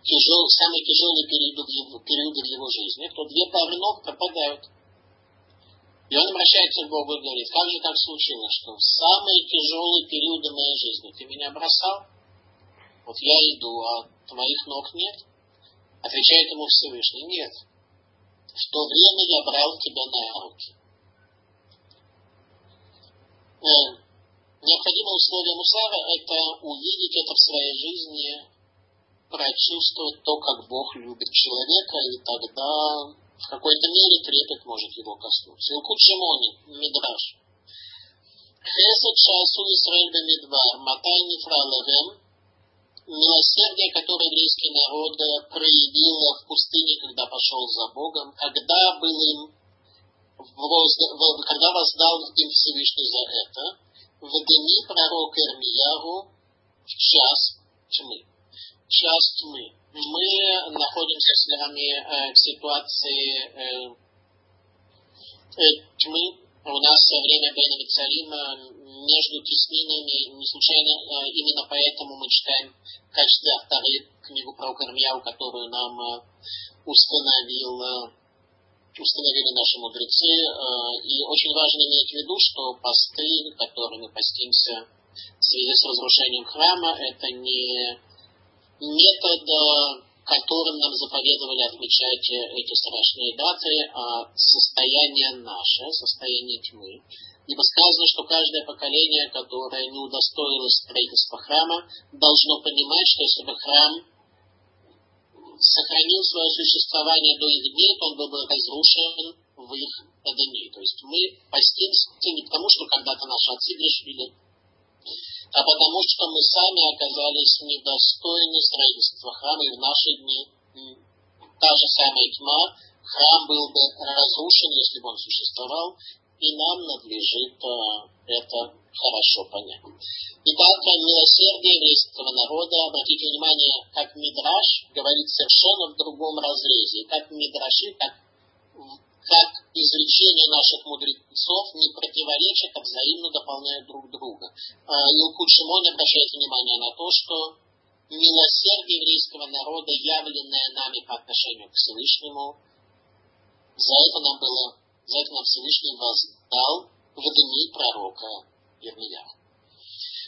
Speaker 1: тяжел, самый тяжелый период в, его, период в его жизни, то две пары ног пропадают. И он обращается к Богу и говорит, как же так случилось, что в самые тяжелые периоды моей жизни ты меня бросал? Вот я иду, а твоих ног нет? Отвечает ему Всевышний, нет. В то время я брал тебя на руки. Условие мусара – это увидеть это в своей жизни, прочувствовать то, как Бог любит человека, и тогда в какой-то мере трепет может его коснуться. Илкут Шимони, Мидраш. Хесед шасу Исраиль бемидвар, матай нефралевем, милосердие, которое еврейский народ проявил в пустыне, когда пошел за Богом, когда был им, когда воздал им Всевышний за это, в дни пророка Ирмияру в час тьмы. Час тьмы. Мы находимся с вами в ситуации тьмы. У нас время Бена Мицарима между теснинами. Не случайно именно поэтому мы читаем в качестве авторы книгу про Ирмияу, которую нам э, установил установили наши мудрецы. Э, и очень важно иметь в виду, что посты, которыми постимся в связи с разрушением храма, это не метод, которым нам заповедовали отмечать эти страшные даты, а состояние наше, состояние тьмы. Ибо сказано, что каждое поколение, которое не удостоилось строительства храма, должно понимать, что если бы храм сохранил свое существование до их дней, то он был бы разрушен в их Эдеме. То есть мы постимся не потому, что когда-то наши отцы грешили, а потому что мы сами оказались недостойны строительства храма, и в наши дни та же самая тьма, храм был бы разрушен, если бы он существовал, и нам надлежит э, это хорошо понять. Итак, милосердие еврейского народа, обратите внимание, как Мидраш говорит совершенно в другом разрезе, как Мидраши, как, как изречения наших мудрецов не противоречат, а взаимно дополняют друг друга. Илкут Шимон обращает внимание на то, что милосердие еврейского народа, явленное нами по отношению к Всевышнему, за это нам было за это нам Всевышний воздал в дни пророка Ирмияху.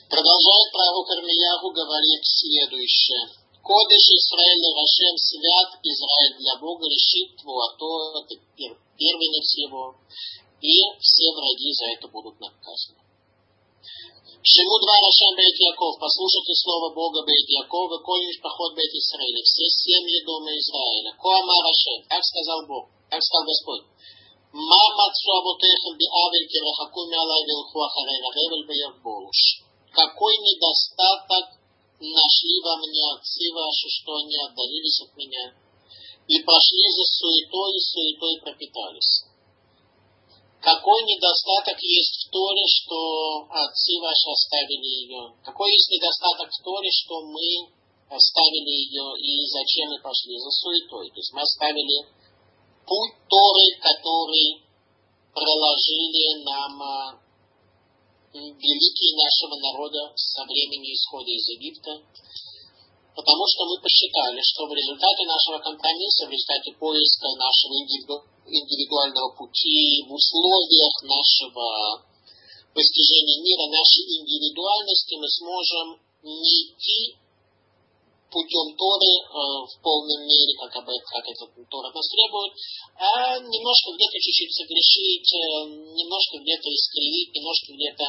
Speaker 1: Продолжает пророк Ирмияху говорить следующее. Кодыш Израиль Рашем свят Израиль для Бога решит Твуато, это первенец его, и все враги за это будут наказаны. Шему два Рашем Бейт Яков, послушайте слово Бога Бейт Якова, коль поход Бейт Израиля, все семьи дома Израиля. Коама Рашем, так сказал Бог, так сказал Господь. ما قد صابته بآبل كرحكم على بالخوا غير غير البيربولش какой недостаток нашли во мне отцы ваши, что они отдалились от меня, и пошли за суетой, и суетой пропитались. Какой недостаток есть в Торе, что отцы ваши оставили ее? Какой есть недостаток в Торе, что мы оставили ее и зачем мы пошли за суетой? То есть мы оставили путь Торы, который проложили нам а, великие нашего народа со времени исхода из Египта, потому что мы посчитали, что в результате нашего компромисса, в результате поиска нашего индивидуального пути, в условиях нашего постижения мира, нашей индивидуальности, мы сможем не идти путем Торы э, в полной мере, как, об, как это Тора нас требует, а немножко где-то чуть-чуть согрешить, э, немножко где-то искривить, немножко где-то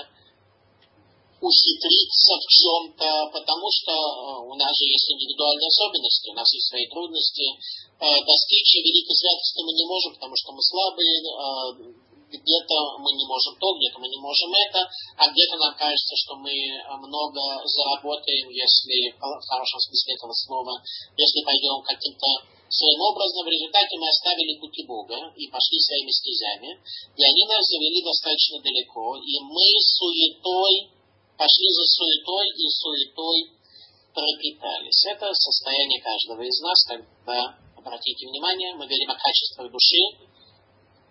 Speaker 1: ухитриться в чем-то, потому что э, у нас же есть индивидуальные особенности, у нас есть свои трудности. Э, достичь великой святости мы не можем, потому что мы слабые, э, где-то мы не можем то, где-то мы не можем это, а где-то нам кажется, что мы много заработаем, если, в хорошем смысле этого слова, если пойдем каким-то своим образом, в результате мы оставили пути Бога и пошли своими стезями, и они нас завели достаточно далеко, и мы суетой, пошли за суетой и суетой пропитались. Это состояние каждого из нас, когда, обратите внимание, мы говорим о качествах души,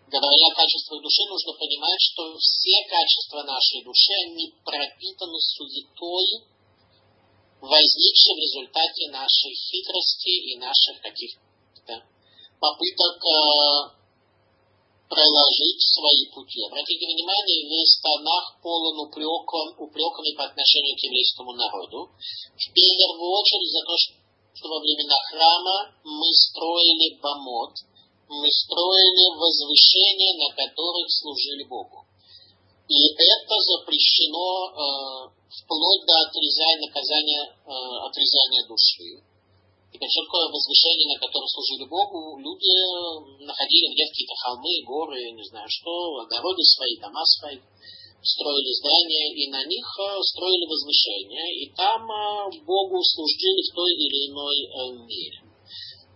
Speaker 1: говоря о качествах души, нужно понимать, что все качества нашей души, они пропитаны суетой, возникшей в результате нашей хитрости и наших каких-то попыток э, проложить свои пути. Обратите внимание, весь Танах полон упреком, упреками по отношению к еврейскому народу. В первую очередь за то, что во времена храма мы строили бомот, мы строили возвышения, на которых служили Богу. И это запрещено э, вплоть до отрезания, наказания, э, отрезания души. Теперь, что такое возвышение, на котором служили Богу? Люди находили где-то какие-то холмы, горы, не знаю что, огороды свои, дома свои, строили здания, и на них э, строили возвышения, и там э, Богу служили в той или иной э, мере.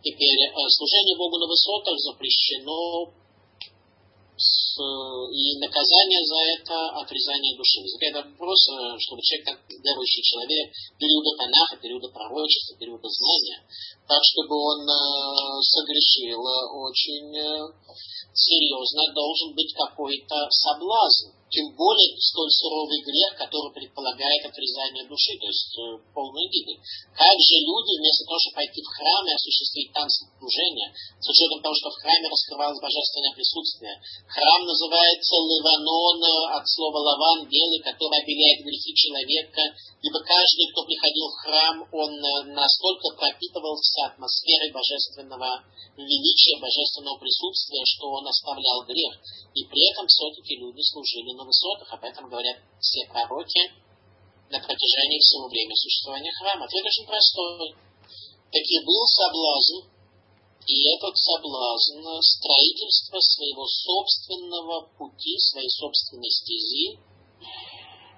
Speaker 1: Теперь э, служение Богу на высотах запрещено и наказание за это отрезание души. Возникает вопрос, э, чтобы человек, как верующий человек, периода Танаха, периода пророчества, периода знания, так, чтобы он э, согрешил очень серьезно, должен быть какой-то соблазн тем более столь суровый грех, который предполагает отрезание души, то есть э, полную гибель. Как же люди, вместо того, чтобы пойти в храм и осуществить там служение, с учетом того, что в храме раскрывалось божественное присутствие, храм называется Ливанон э, от слова лаван, белый, который обеляет грехи человека, ибо каждый, кто приходил в храм, он э, настолько пропитывался атмосферой божественного величия, божественного присутствия, что он оставлял грех. И при этом все-таки люди служили на высотах, об этом говорят все пророки на протяжении всего времени существования храма. Ответ очень простой. Таки был соблазн И этот соблазн строительства своего собственного пути, своей собственной стези,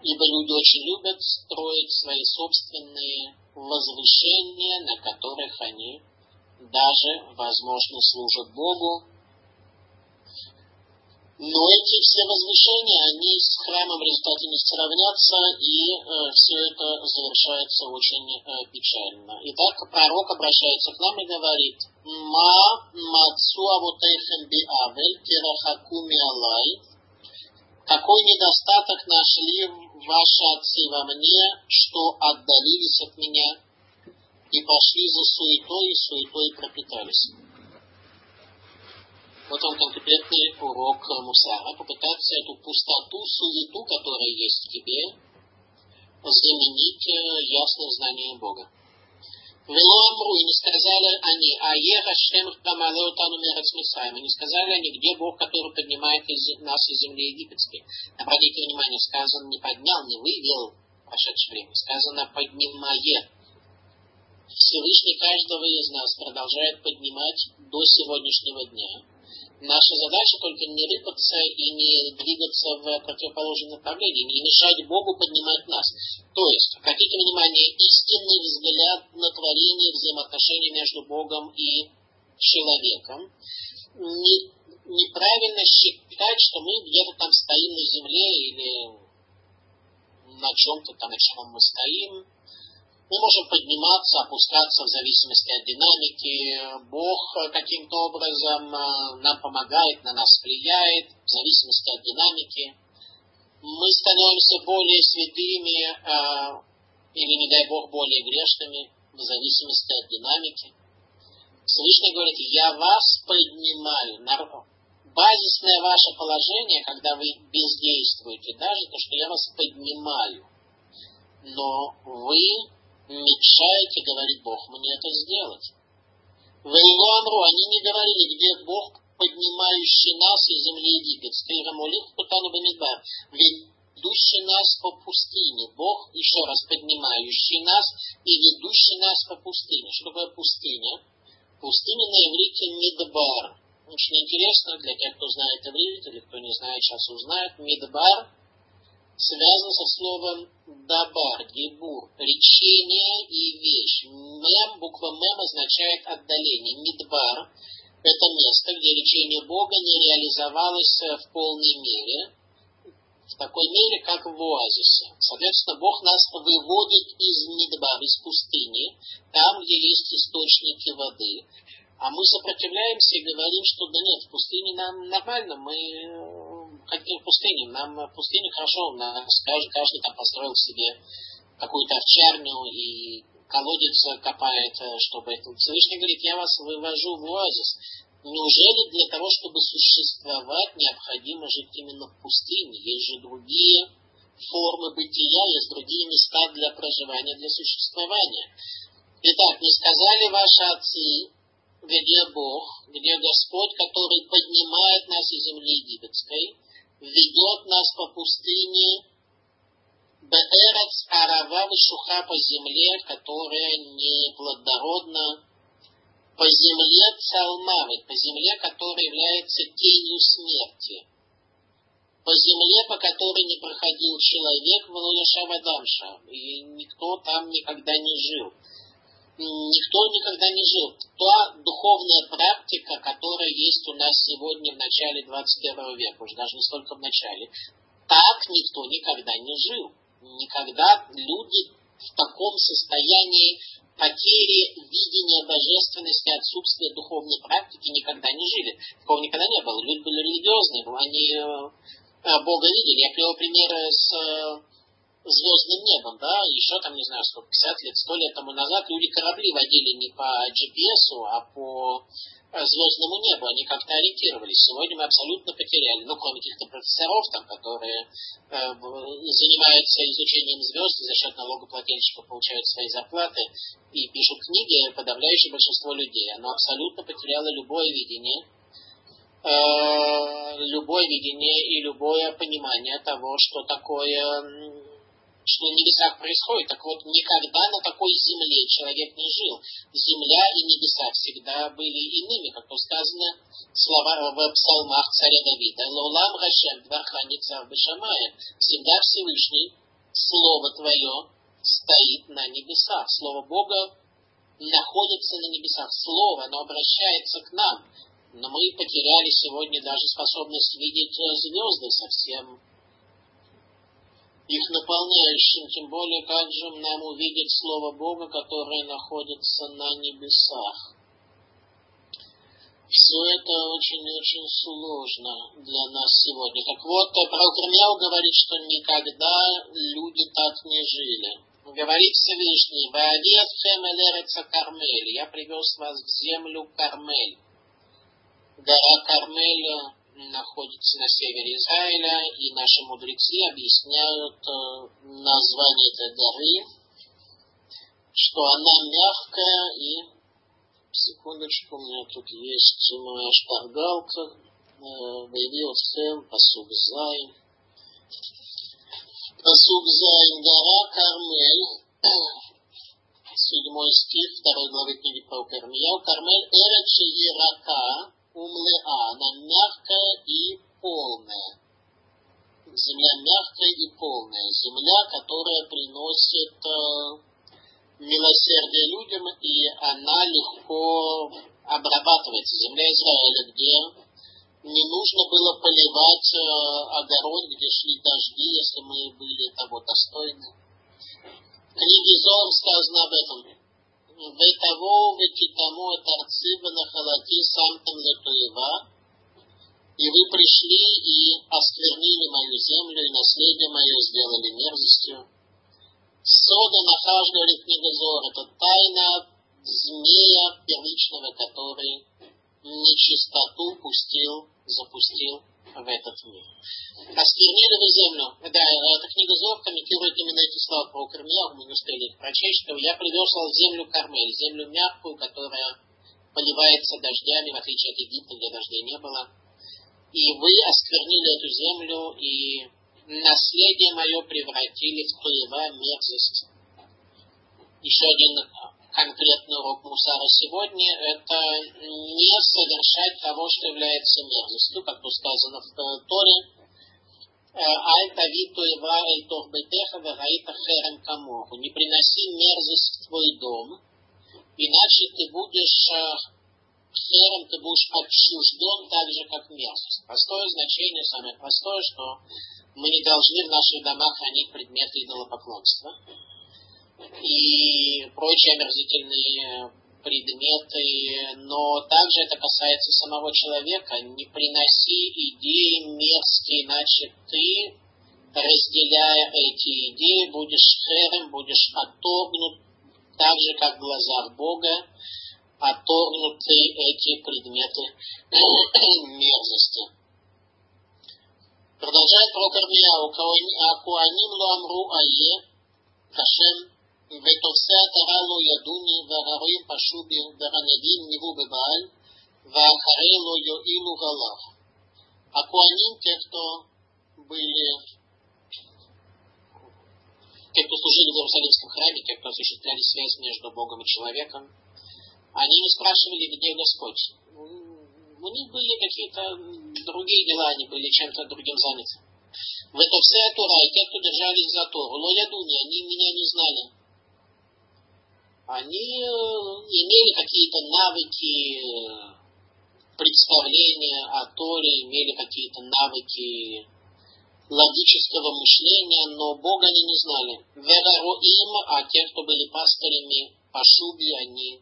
Speaker 1: ибо люди очень любят строить свои собственные возвышения, на которых они даже, возможно, служат Богу, но эти все возвышения, они с храмом в результате не сравнятся, и э, все это завершается очень э, печально. Итак, пророк обращается к нам и говорит, «Ма мацу авотейхем би авель керахаку алай». Какой недостаток нашли ваши отцы во мне, что отдалились от меня и пошли за суетой, и суетой пропитались. Вот он конкретный урок Мусара, попытаться эту пустоту, суету, которая есть в тебе, заменить э, ясным знанием Бога. Вело Амру, и не сказали они, а Ехашем Хамалеотану Мерец Мисраем, и не сказали они, где Бог, который поднимает из, нас из земли египетской. Обратите внимание, сказано не поднял, не вывел в прошедшее время, сказано поднимает. Всевышний каждого из нас продолжает поднимать до сегодняшнего дня Наша задача только не рыпаться и не двигаться в противоположном направлении, не мешать Богу поднимать нас. То есть, обратите внимание, истинный взгляд на творение взаимоотношения между Богом и человеком. Не, неправильно считать, что мы где-то там стоим на земле или на чем-то там, на чем мы стоим, мы можем подниматься, опускаться в зависимости от динамики. Бог каким-то образом э, нам помогает, на нас влияет, в зависимости от динамики. Мы становимся более святыми э, или, не дай Бог, более грешными, в зависимости от динамики. Всевышний говорит, я вас поднимаю. Базисное ваше положение, когда вы бездействуете, даже то, что я вас поднимаю. Но вы мешаете, говорит Бог, мне это сделать. В Илуамру они не говорили, где Бог, поднимающий нас из земли египетской, Рамулих Путану Бамидбар, ведущий нас по пустыне. Бог, еще раз, поднимающий нас и ведущий нас по пустыне. Что такое пустыня? Пустыня на иврите Мидбар. Очень интересно для тех, кто знает иврит, или кто не знает, сейчас узнает. Мидбар связан со словом дабар, дебур, речение и вещь. Мем, буква мем означает отдаление. Мидбар – это место, где речение Бога не реализовалось э, в полной мере, в такой мере, как в оазисе. Соответственно, Бог нас выводит из Мидбар, из пустыни, там, где есть источники воды. А мы сопротивляемся и говорим, что да нет, в пустыне нам нормально, мы хотим в пустыне. Нам пустыне хорошо, у нас каждый, каждый там построил себе какую-то овчарню и колодец копает, э, чтобы это... Всевышний говорит, я вас вывожу в оазис. Неужели для того, чтобы существовать, необходимо жить именно в пустыне? Есть же другие формы бытия, есть другие места для проживания, для существования. Итак, не сказали ваши отцы, где Бог, где Господь, который поднимает нас из земли египетской, ведет нас по пустыне Беэрец Арава Вишуха по земле, которая не плодородна, по земле Цалмавы, по земле, которая является тенью смерти, по земле, по которой не проходил человек, Валуяша Вадамша, и никто там никогда не жил никто никогда не жил. Та духовная практика, которая есть у нас сегодня в начале 21 века, уже даже не столько в начале, так никто никогда не жил. Никогда люди в таком состоянии потери видения божественности, отсутствия духовной практики никогда не жили. Такого никогда не было. Люди были религиозные, они э, э, Бога видели. Я привел примеры с э, звездным небом, да, еще там, не знаю, сколько, 50 лет, 100 лет тому назад люди корабли водили не по GPS, а по э, звездному небу, они как-то ориентировались. Сегодня мы абсолютно потеряли, ну, кроме каких-то профессоров, там, которые э, занимаются изучением звезд и за счет налогоплательщиков получают свои зарплаты и пишут книги, подавляющее большинство людей. Оно абсолютно потеряло любое видение, э, любое видение и любое понимание того, что такое что на небесах происходит. Так вот, никогда на такой земле человек не жил. Земля и небеса всегда были иными, как то сказано слова в псалмах царя Давида. Лолам Рашем, два хранится в Бешамае. Всегда Всевышний, Слово Твое стоит на небесах. Слово Бога находится на небесах. Слово, оно обращается к нам. Но мы потеряли сегодня даже способность видеть звезды совсем их наполняющим, тем более как же нам увидеть Слово Бога, которое находится на небесах. Все это очень-очень сложно для нас сегодня. Так вот, пророк Ирмияу говорит, что никогда люди так не жили. Говорит Всевышний, «Ваадиат хем Кармель, я привез вас в землю Кармель». Гора Кармель находится на севере Израиля, и наши мудрецы объясняют э, название этой горы, что она мягкая и... Секундочку, у меня тут есть моя шпаргалка. ואביא אתכם, פסוק זין. פסוק זין, гора Кармель. Седьмой стих второй главы книги про Кармель. כרמל ארץ שהיא רכה, ומלאה, она мягкая и полная. Земля мягкая и полная. Земля, которая приносит э, милосердие людям, и она легко обрабатывается. Земля Израиля, где не нужно было поливать э, огород, где шли дожди, если мы были того достойны. В книге Зор сказано об этом. Ну, Байтового китамо от Арцива на халате самтам Латуева, и вы пришли и осквернили мою землю, и наследие мое сделали мерзостью. Сода нахаж, говорит Медозор, это тайна змея первичного, который нечистоту пустил, запустил в этот мир. Осквернили вы землю. Да, эта книга Зор комментирует именно эти слова про Кармия, мы не успели их прочесть, что я привез землю Кармель, землю мягкую, которая поливается дождями, в отличие от Египта, где дождей не было. И вы осквернили эту землю, и наследие мое превратили в туева мерзость. Еще один конкретный урок Мусара сегодня, это не совершать того, что является мерзостью, как тут сказано в э, Торе. Камоху. Не приноси мерзость в твой дом, иначе ты будешь э, херем, ты будешь отчужден так же, как мерзость. Простое значение, самое простое, что мы не должны в наших домах хранить предметы идолопоклонства и прочие омерзительные предметы, но также это касается самого человека. Не приноси идеи мерзкие, иначе ты, разделяя эти идеи, будешь херем, будешь отторгнут, так же, как в глазах Бога, отторгнуты эти предметы мерзости. Продолжает пророк Ирмияу, «Акуаним ло амру ае, Хашем ותופסי עטרה לא ידוני, והרועים פשו בי, והנביאים ניבאו בבעל, ואחרי לא יועילו גליו. הכהנים, те, кто были, те, кто служили в Иерусалимском храме, те, кто осуществляли связь между Богом и человеком, они не спрашивали, где Господь. У них были какие-то другие дела, они были чем-то другим заняты. В это все Тура, и те, кто держались за Тору, но я думаю, они меня не знали они э, имели какие-то навыки э, представления о Торе, имели какие-то навыки логического мышления, но Бога они не знали. Верароим, а те, кто были пастырями по шубе, они,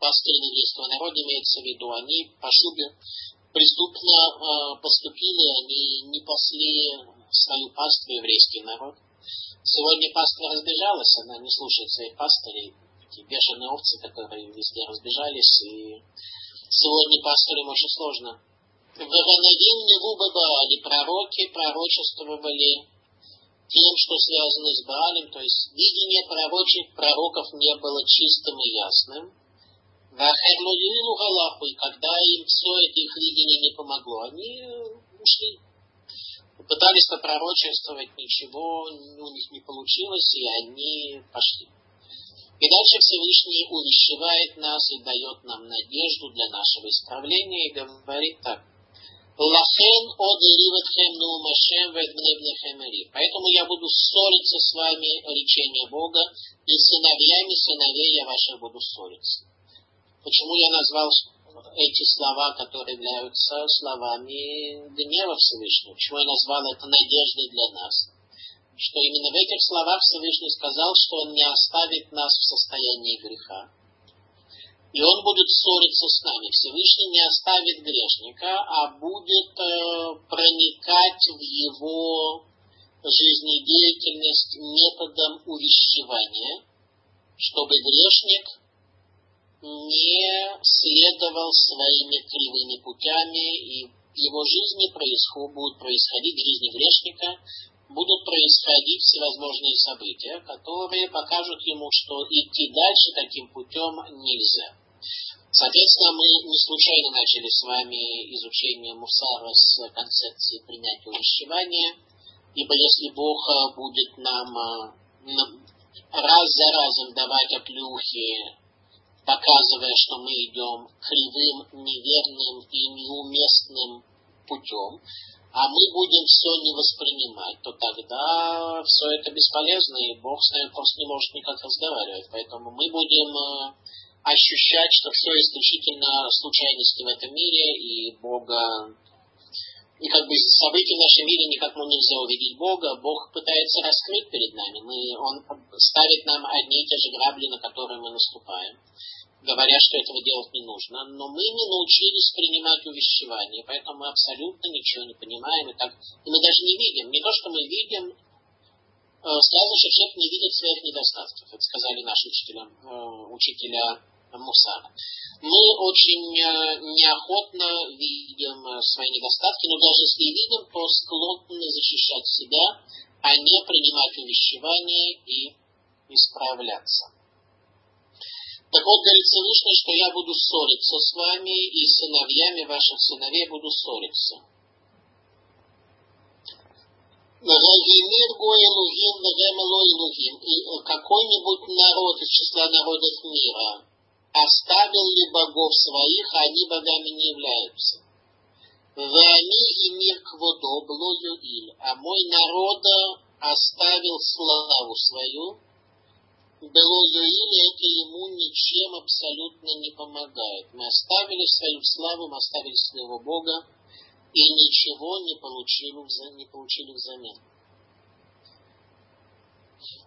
Speaker 1: пастыри еврейского народа имеется в виду, они по шубе преступно э, поступили, они не пасли свою паству, еврейский народ. Сегодня паства разбежалась, она не слушает своих пастырей, такие бешеные овцы, которые везде разбежались, и сегодня пасторам очень сложно. В Ранадим Невубаали пророки пророчествовали тем, что связано с Баалем, то есть видение пророчих пророков не было чистым и ясным. И когда им все это их видение не помогло, они ушли. Пытались попророчествовать, ничего у них не получилось, и они пошли. И дальше Всевышний увещевает нас и дает нам надежду для нашего исправления и говорит так. Лахен од ириватхем нумашем ведбнебнехем Поэтому я буду ссориться с вами речение Бога, и сыновьями сыновей я ваших буду ссориться. Почему я назвал эти слова, которые являются словами гнева Всевышнего? Почему я назвал это надеждой для нас? Что именно в этих словах Всевышний сказал, что Он не оставит нас в состоянии греха, и он будет ссориться с нами. Всевышний не оставит грешника, а будет э, проникать в его жизнедеятельность методом увещевания, чтобы грешник не следовал своими кривыми путями, и его жизни происход, будут происходить, в жизни грешника, будут происходить всевозможные события, которые покажут ему, что идти дальше таким путем нельзя. Соответственно, мы не случайно начали с вами изучение Мусара с концепции принятия увещевания, ибо если Бог э, будет нам э, раз за разом давать оплюхи, показывая, что мы идем кривым, неверным и неуместным путем, а мы будем все не воспринимать, то тогда все это бесполезно, и Бог с нами просто не может никак разговаривать. Поэтому мы будем э, ощущать, что все исключительно случайности в этом мире, и Бога и как бы события в нашем мире никак ну, нельзя увидеть Бога. Бог пытается раскрыть перед нами. Мы, он ставит нам одни и те же грабли, на которые мы наступаем, говоря, что этого делать не нужно. Но мы не научились принимать увещевание, поэтому мы абсолютно ничего не понимаем. И, так, и мы даже не видим. Не то, что мы видим, э, сразу же человек не видит своих недостатков. Это сказали наши учителя, э, учителя мусара. Мы очень э, неохотно видим э, свои недостатки, но даже если видим, то склонны защищать себя, а не принимать увещевания и исправляться. Так вот, говорит Всевышний, что я буду ссориться с вами, и сыновьями ваших сыновей буду ссориться. Равимир го Элухим, Элухим. И какой-нибудь народ из числа народов мира оставил ли богов своих, а они богами не являются. Вани и мир кводо блою иль, а мой народ оставил славу свою, Белою или это ему ничем абсолютно не помогает. Мы оставили свою славу, мы оставили своего Бога, и ничего не получили, не получили взамен.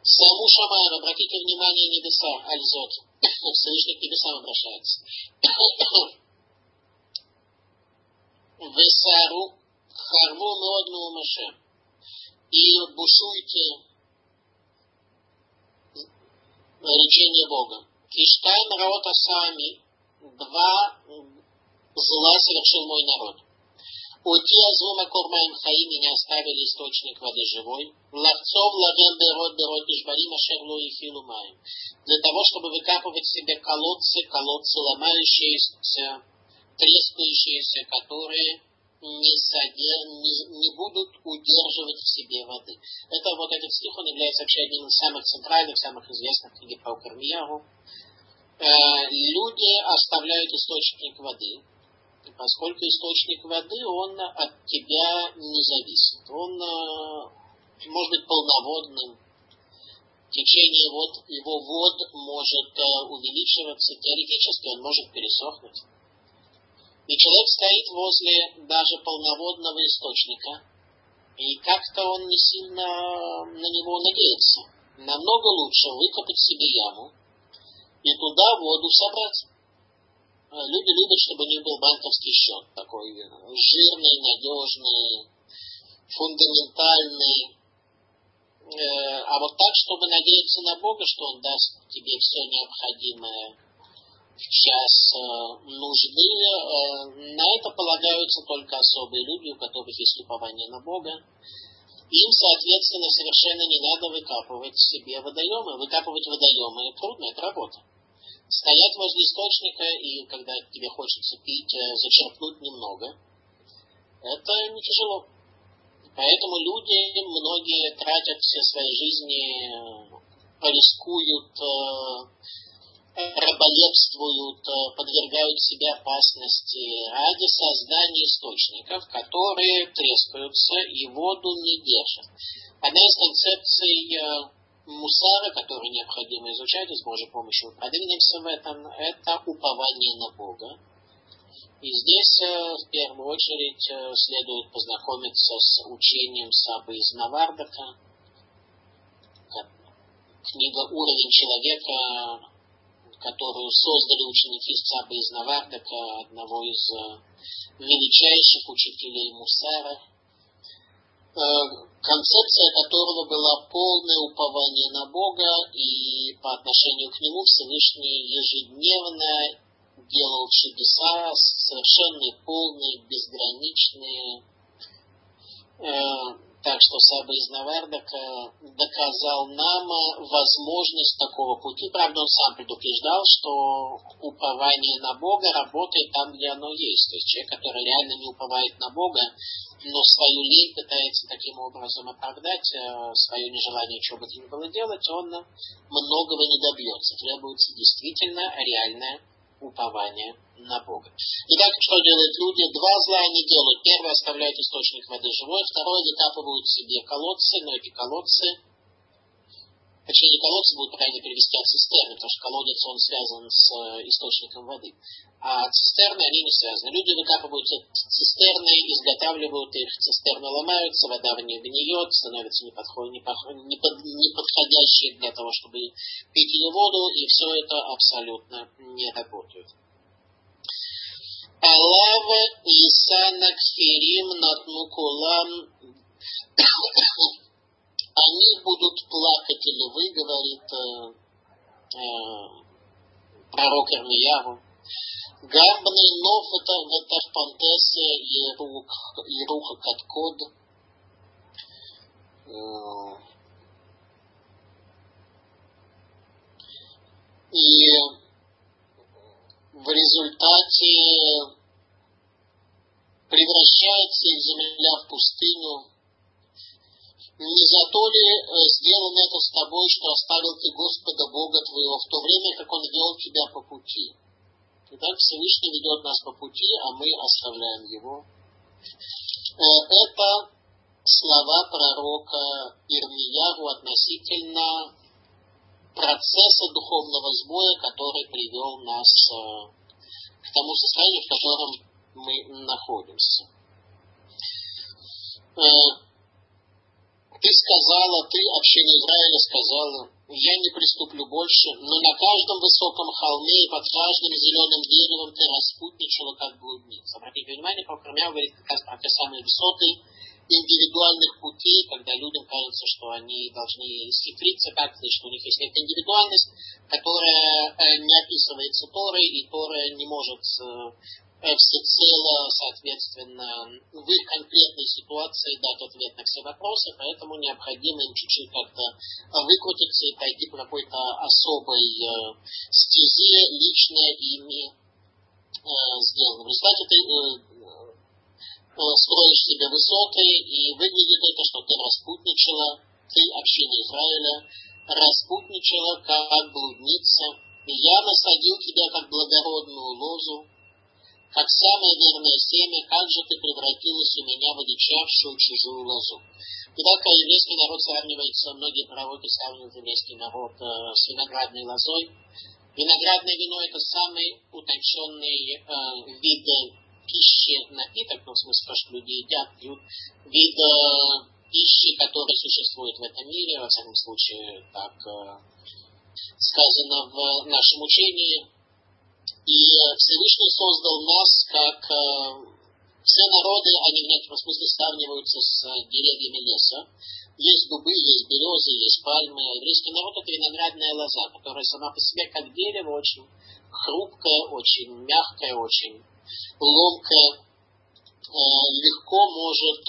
Speaker 1: Саму Шамар, обратите внимание небеса, Альзот, Всевышний к небесам обращается. Весару харву модну маше. И бушуйте речение Бога. Киштайн рота сами два зла совершил мой народ. Уйти азума кормаем хаим и не оставили источник воды живой. Ловцов лагем берот берот ишбарим ашерлу и филу маем. Для того, чтобы выкапывать себе колодцы, колодцы ломающиеся, трескающиеся, которые не, содер... не, не будут удерживать в себе воды. Это вот этот стих, он является вообще одним из самых центральных, самых известных книг про Кармияру. Э, люди оставляют источник воды, поскольку источник воды, он от тебя не зависит. Он э, может быть полноводным, течение вод, его вод может э, увеличиваться, теоретически он может пересохнуть. И человек стоит возле даже полноводного источника, и как-то он не сильно на него надеется. Намного лучше выкопать себе яму и туда воду собрать. А, люди любят, чтобы у них был банковский счет такой э, жирный, надежный, фундаментальный. Э, а вот так, чтобы надеяться на Бога, что Он даст тебе все необходимое в час э, нужды, на это полагаются только особые люди, у которых есть упование на Бога. Им, соответственно, совершенно не надо выкапывать себе водоемы. Выкапывать водоемы трудно, это работа стоять возле источника и когда тебе хочется пить, э, зачерпнуть немного, это не тяжело. Поэтому люди, многие тратят все свои жизни, рискуют, раболепствуют, подвергают себе опасности ради создания источников, которые трескаются и воду не держат. Одна из концепций мусара, который необходимо изучать, и с Божьей помощью мы продвинемся в этом, это упование на Бога. И здесь э, в первую очередь э, следует познакомиться с учением Сабы из Навардака, книга «Уровень человека», которую создали ученики Сабы из Навардака, одного из э, величайших учителей Мусара – концепция которого была полное упование на Бога, и по отношению к Нему Всевышний ежедневно делал чудеса, совершенные, полные, безграничные. Э, так что Саба из Навардака доказал нам возможность такого пути. Правда, он сам предупреждал, что упование на Бога работает там, где оно есть. То есть человек, который реально не уповает на Бога, но свою лень пытается таким образом оправдать, э, свое нежелание чего бы то ни было делать, он многого не добьется. Требуется действительно реальное упование на Бога. Итак, что делают люди? Два зла они делают. Первое, оставляют источник воды живой. Второе, выкапывают себе колодцы, но эти колодцы Точнее, не колодцы будут правильно перевести, а цистерны, потому что колодец, он связан с э, источником воды. А цистерны, они не связаны. Люди выкапывают цистерны, изготавливают их, цистерны ломаются, вода в них гниет, становится неподходящей для того, чтобы пить ее воду, и все это абсолютно не работает. Алава Исана Кфирим Натнукулам они будут плакать или вы, говорит э, э, пророк Ирмияву. Гамбный нов это ветарпантесе и руха каткод. Э, и в результате превращается их земля в пустыню, не за то ли э, сделано это с тобой, что оставил ты Господа Бога твоего в то время, как Он вел тебя по пути? Итак, Всевышний ведет нас по пути, а мы оставляем Его. Э, это слова пророка Ирмияру относительно процесса духовного сбоя, который привел нас э, к тому состоянию, в котором мы находимся ты сказала, ты, община Израиля, сказала, я не приступлю больше, но на каждом высоком холме и под каждым зеленым деревом ты распутничала, как блудница. Обратите внимание, пророк говорит как раз про те самые высоты индивидуальных путей, когда людям кажется, что они должны схитриться как-то, что у них есть некая индивидуальность, которая э, не описывается Торой, и Тора не может э, всецело, соответственно, в их конкретной ситуации дать ответ на все вопросы, поэтому необходимо им чуть-чуть как-то выкрутиться и пойти по какой-то особой э, стезе, лично ими э, сделано. В результате э, э, строишь себе высоты, и выглядит это, что ты распутничала, ты, община Израиля, распутничала, как блудница, и я насадил тебя, как благородную лозу, как самое верное семя, как же ты превратилась у меня в одичавшую чужую лозу. Итак, еврейский народ сравнивается, многие пророки сравнивают еврейский народ э, с виноградной лозой. Виноградное вино – это самый утонченный э, вид пищи, напиток, ну, в смысле, то, что люди едят, пьют, вид э, пищи, который существует в этом мире, во всяком случае, так э, сказано в нашем учении, и Всевышний создал нас как э, все народы, они в некотором смысле сравниваются с э, деревьями леса. Есть дубы, есть березы, есть пальмы. А еврейский народ это виноградная лоза, которая сама по себе как дерево очень хрупкая, очень мягкая, очень ломкая, э, легко может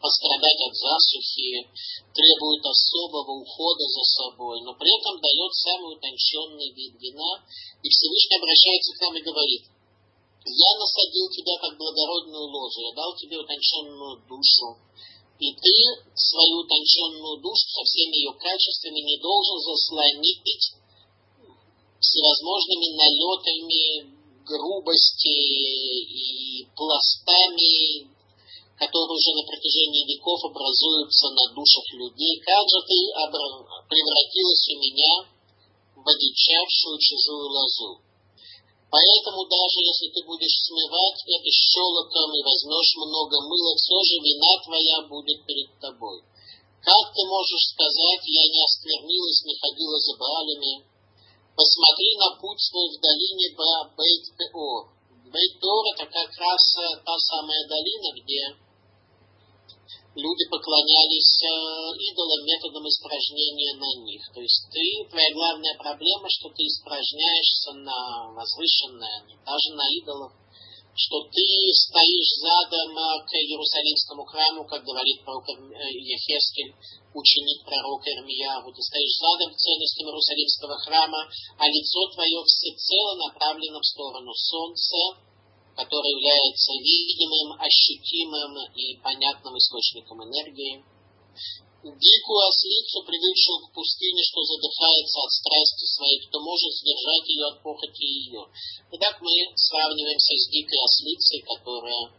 Speaker 1: пострадать от засухи, требует особого ухода за собой, но при этом дает самый утонченный вид вина, и Всевышний обращается к нам и говорит, я насадил тебя как благородную лозу, я дал тебе утонченную душу, и ты свою утонченную душу со всеми ее качествами не должен заслонить всевозможными налетами грубости и пластами, которые уже на протяжении веков образуются на душах людей. Как же ты превратилась у меня в одичавшую чужую лозу? Поэтому даже если ты будешь смывать это щелоком и возьмешь много мыла, все же вина твоя будет перед тобой. Как ты можешь сказать, я не осквернилась, не ходила за Баалями? Посмотри на путь свой в долине Бейт-Пеор. Бейт-Пеор это как раз э, та самая долина, где люди поклонялись э, идолам методом испражнения на них. То есть ты, твоя главная проблема, что ты испражняешься на возвышенное, даже на идолов, что ты стоишь задом к Иерусалимскому храму, как говорит пророк э, Ехескель, ученик пророка Ирмияву. Ты стоишь задом к ценностям Иерусалимского храма, а лицо твое всецело направлено в сторону солнца, который является видимым, ощутимым и понятным источником энергии. Дикую ослицу, привыкшую к пустыне, что задыхается от страсти своей, кто может сдержать ее от похоти ее. Итак, мы сравниваемся с дикой ослицей, которая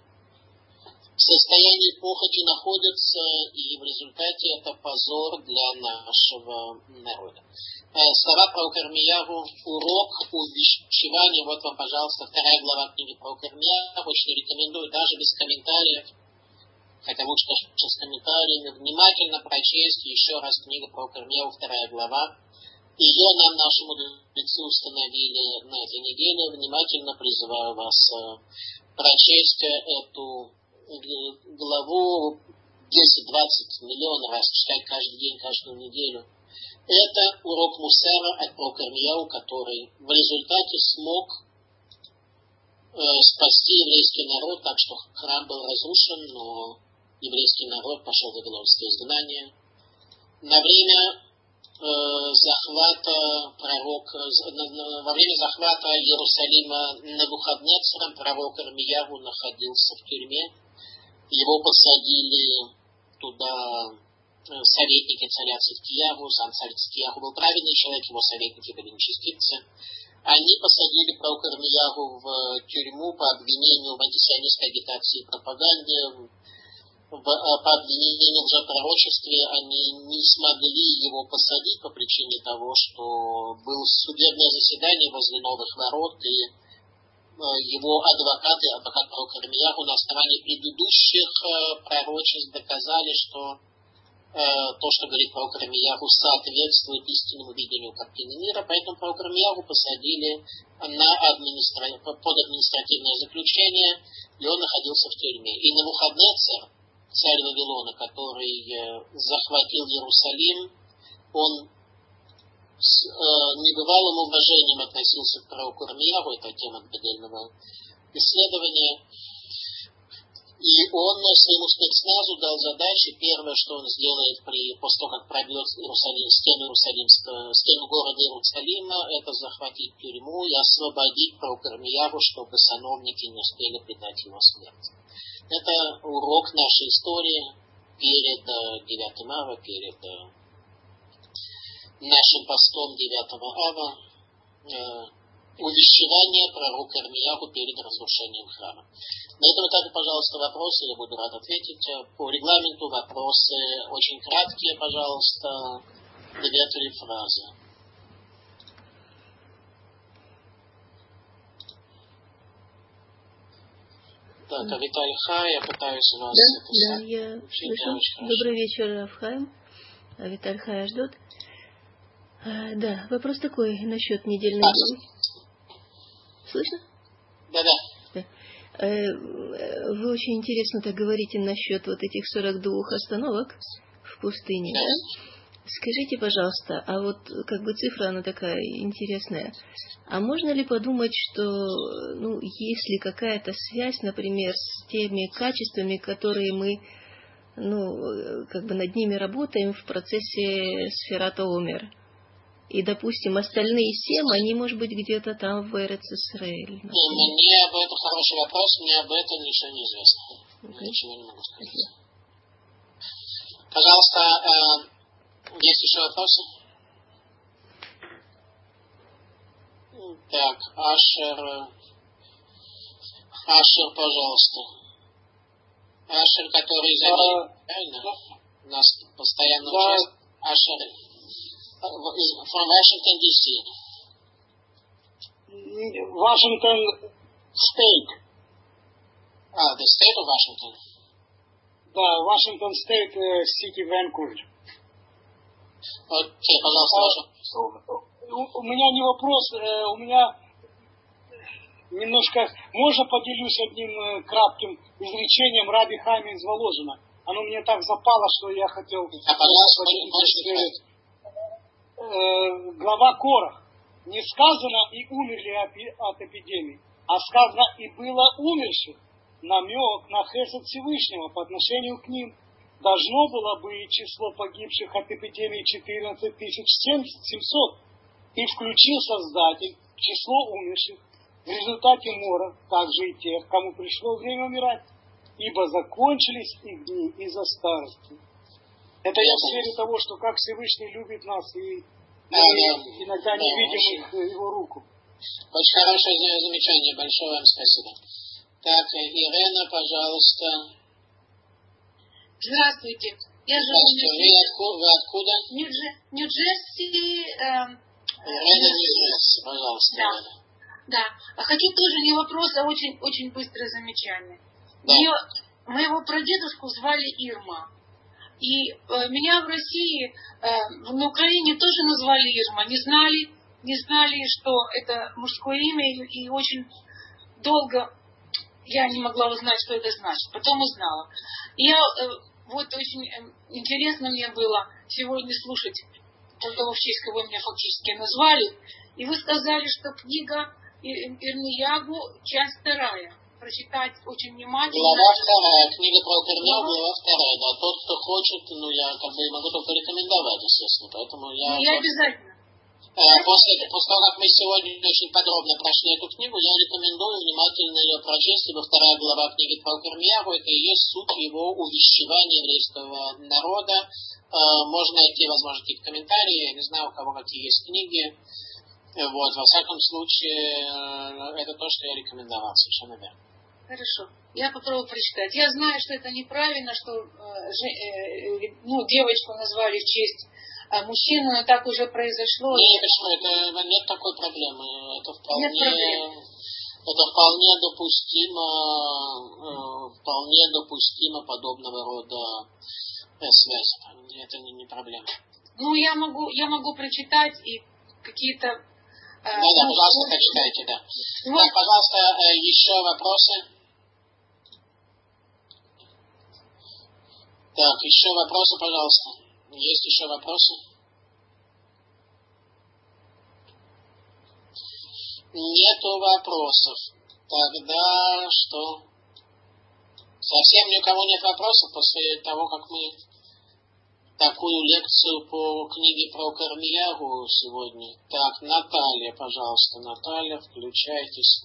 Speaker 1: в состоянии похоти находится, и в результате это позор для нашего народа. Э, слова про Кармияву, урок увещевания, вот вам, пожалуйста, вторая глава книги про Кармияву, очень рекомендую, даже без комментариев, хотя лучше даже с комментариями, внимательно прочесть еще раз книгу про Кармияву, вторая глава. Ее нам наши мудрецы установили на этой неделе. Внимательно призываю вас э, прочесть эту главу 10-20 миллионов раз, читать каждый день, каждую неделю – это урок Мусара от Прокармияу, который в результате смог э, спасти еврейский народ, так что храм был разрушен, но еврейский народ пошел в вавилонское изгнание. На время э, захвата пророка, во время захвата Иерусалима Навуходнецером пророк Армияву находился в тюрьме. Его посадили туда Э, советники царя Циткиягу, сам царь Циткиягу был праведный человек, его советники были нечестивцы. Они посадили пророка Ирмиягу в тюрьму по обвинению в антисионистской агитации и пропаганде, по обвинению в пророчестве они не смогли его посадить по причине того, что было судебное заседание возле новых ворот, и э, его адвокаты, адвокат пророка Ирмиягу на основании предыдущих пророчеств доказали, что Э, то, что говорит пророк Рамияху, соответствует истинному видению картины мира, поэтому пророк Рамияху посадили на администра... под административное заключение, и он находился в тюрьме. И на Навуходнецер, царь Вавилона, который э, захватил Иерусалим, он с э, небывалым уважением относился к пророку Рамияху, это тема отдельного исследования, и он своему спецназу дал задачи. Первое, что он сделает при, после того, как пробьет Иерусалим, стену, Иерусалимского, стену города Иерусалима, это захватить тюрьму и освободить Прокормияру, чтобы сановники не успели предать его смерть. Это урок нашей истории перед 9 э, ава, перед э, нашим постом 9 ава э, увещевание пророка Армияху перед разрушением храма. На этом этапе, пожалуйста, вопросы, я буду рад ответить. По регламенту вопросы очень краткие, пожалуйста, две-три фразы. Так, а Виталий Хай, я пытаюсь вас...
Speaker 3: Да, да, я слышу. Добрый вечер, Авхайм. А Виталий Хай ждет. А, да, вопрос такой насчет недельной главы. Слышно?
Speaker 1: Да, да.
Speaker 3: Э, вы очень интересно так говорите насчет вот этих 42 остановок в пустыне, да? Скажите, пожалуйста, а вот как бы цифра, она такая интересная. А можно ли подумать, что, ну, есть ли какая-то связь, например, с теми качествами, которые мы, ну, как бы над ними работаем в процессе сферата умер? И, допустим, остальные семь, они, может быть, где-то там в Эрец Исраэль.
Speaker 1: Не, мне об этом хороший вопрос, мне об этом ничего не известно. Okay. Ничего не могу сказать. Пожалуйста, э, есть еще вопросы? Так, Ашер. Ашер, пожалуйста. Ашер, который за ним, правильно? У нас постоянно да. участвует. Ашер from Washington, D.C.
Speaker 4: Washington State.
Speaker 1: Ah, the state of Washington.
Speaker 4: Да, Washington State, City Vancouver.
Speaker 1: Окей, пожалуйста,
Speaker 4: У меня не вопрос, у меня немножко... Можно поделюсь одним кратким изречением Раби Хами из Воложина? Оно мне так запало, что я хотел...
Speaker 1: А, пожалуйста,
Speaker 4: э, глава Корах. Не сказано и умерли от эпидемии, а сказано и было умерших. Намек на хесед Всевышнего по отношению к ним. Должно было быть число погибших от эпидемии 14 700. И включил Создатель число умерших в результате мора, также и тех, кому пришло время умирать, ибо закончились их дни из-за старости. Это я в сфере того, что как Всевышний любит нас и
Speaker 1: да, да.
Speaker 4: иногда не видим э, его руку.
Speaker 1: Очень хорошее замечание, большое вам спасибо. Так, Ирена, пожалуйста.
Speaker 5: Здравствуйте.
Speaker 1: Я живу в Вы, откуда, вы откуда?
Speaker 5: Нью-Джерси. Э,
Speaker 1: Ирена, Нью-Джерси, пожалуйста.
Speaker 5: Да. Да. А хочу тоже не вопрос, а очень, очень быстрое замечание.
Speaker 1: Да.
Speaker 5: Ее, моего прадедушку звали Ирма. И э, меня в России, э, на Украине тоже назвали Ирма. Не знали, не знали, что это мужское имя, и, очень долго я не могла узнать, что это значит. Потом узнала. И я, э, вот очень интересно мне было сегодня слушать того, в честь кого меня фактически назвали. И вы сказали, что книга Ирмиягу, часть вторая прочитать очень внимательно.
Speaker 1: Глава вторая, книга про Перня, глава вторая, да. Тот, кто хочет, ну, я как бы могу только рекомендовать, естественно, поэтому я...
Speaker 5: Ну, я обязательно.
Speaker 1: Э, после, после того, как мы сегодня очень подробно прошли эту книгу, я рекомендую внимательно ее прочесть, ибо вторая глава книги про Кермияру, это и есть суть его увещевания еврейского народа. Э, можно найти, возможно, какие-то комментарии, я не знаю, у кого какие есть книги. Э, вот, во всяком случае, это то, что я рекомендовал, совершенно верно.
Speaker 5: Хорошо. Я попробую прочитать. Я знаю, что это неправильно, что э, э, ну, девочку назвали в честь э, мужчины, но так уже произошло.
Speaker 1: Нет, почему? Это, нет такой проблемы. Это вполне, нет это вполне допустимо, э, вполне допустимо подобного рода э, связи. Это не, не проблема.
Speaker 5: Ну, я могу, я могу прочитать и какие-то
Speaker 1: да, да, пожалуйста, прочитайте, да. Вот. Так, пожалуйста, еще вопросы? Так, еще вопросы, пожалуйста. Есть еще вопросы? Нету вопросов. Тогда что? Совсем ни у кого нет вопросов после того, как мы такую лекцию по книге про Кармиягу сегодня. Так, Наталья, пожалуйста. Наталья, включайтесь.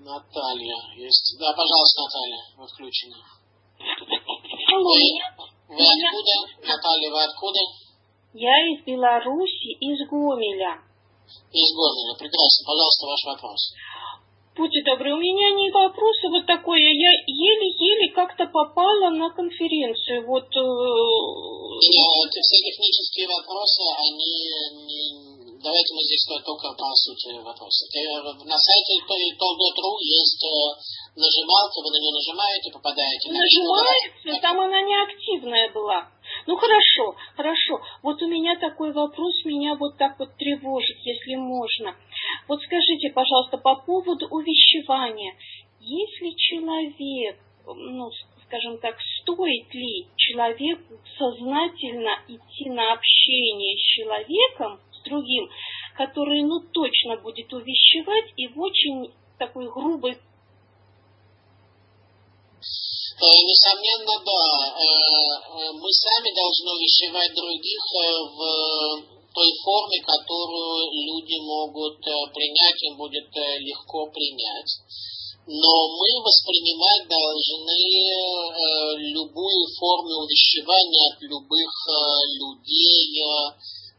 Speaker 1: Наталья. Есть. Да, пожалуйста, Наталья, вы включены.
Speaker 6: Алло.
Speaker 1: Вы, откуда? Наталья, вы откуда?
Speaker 6: Я из Беларуси, из Гомеля.
Speaker 1: Из Гомеля. Прекрасно. Пожалуйста, ваш вопрос.
Speaker 6: Будьте добры, у меня не вопрос, а вот такое. Я еле-еле как-то попала на конференцию. Вот. Э...
Speaker 1: Нет, все технические вопросы, они не, давайте мы здесь только по сути вопроса. На сайте Толдот.ру есть э, нажималка, вы на нее нажимаете, попадаете.
Speaker 6: Нажимается, там она неактивная была. Ну хорошо, хорошо. Вот у меня такой вопрос, меня вот так вот тревожит, если можно. Вот скажите, пожалуйста, по поводу увещевания. Если человек, ну, скажем так, стоит ли человеку сознательно идти на общение с человеком, другим, который, ну, точно будет увещевать и в очень такой грубой
Speaker 1: Несомненно, да. Мы сами должны увещевать других в той форме, которую люди могут принять, им будет легко принять. Но мы воспринимать должны любую форму увещевания от любых людей,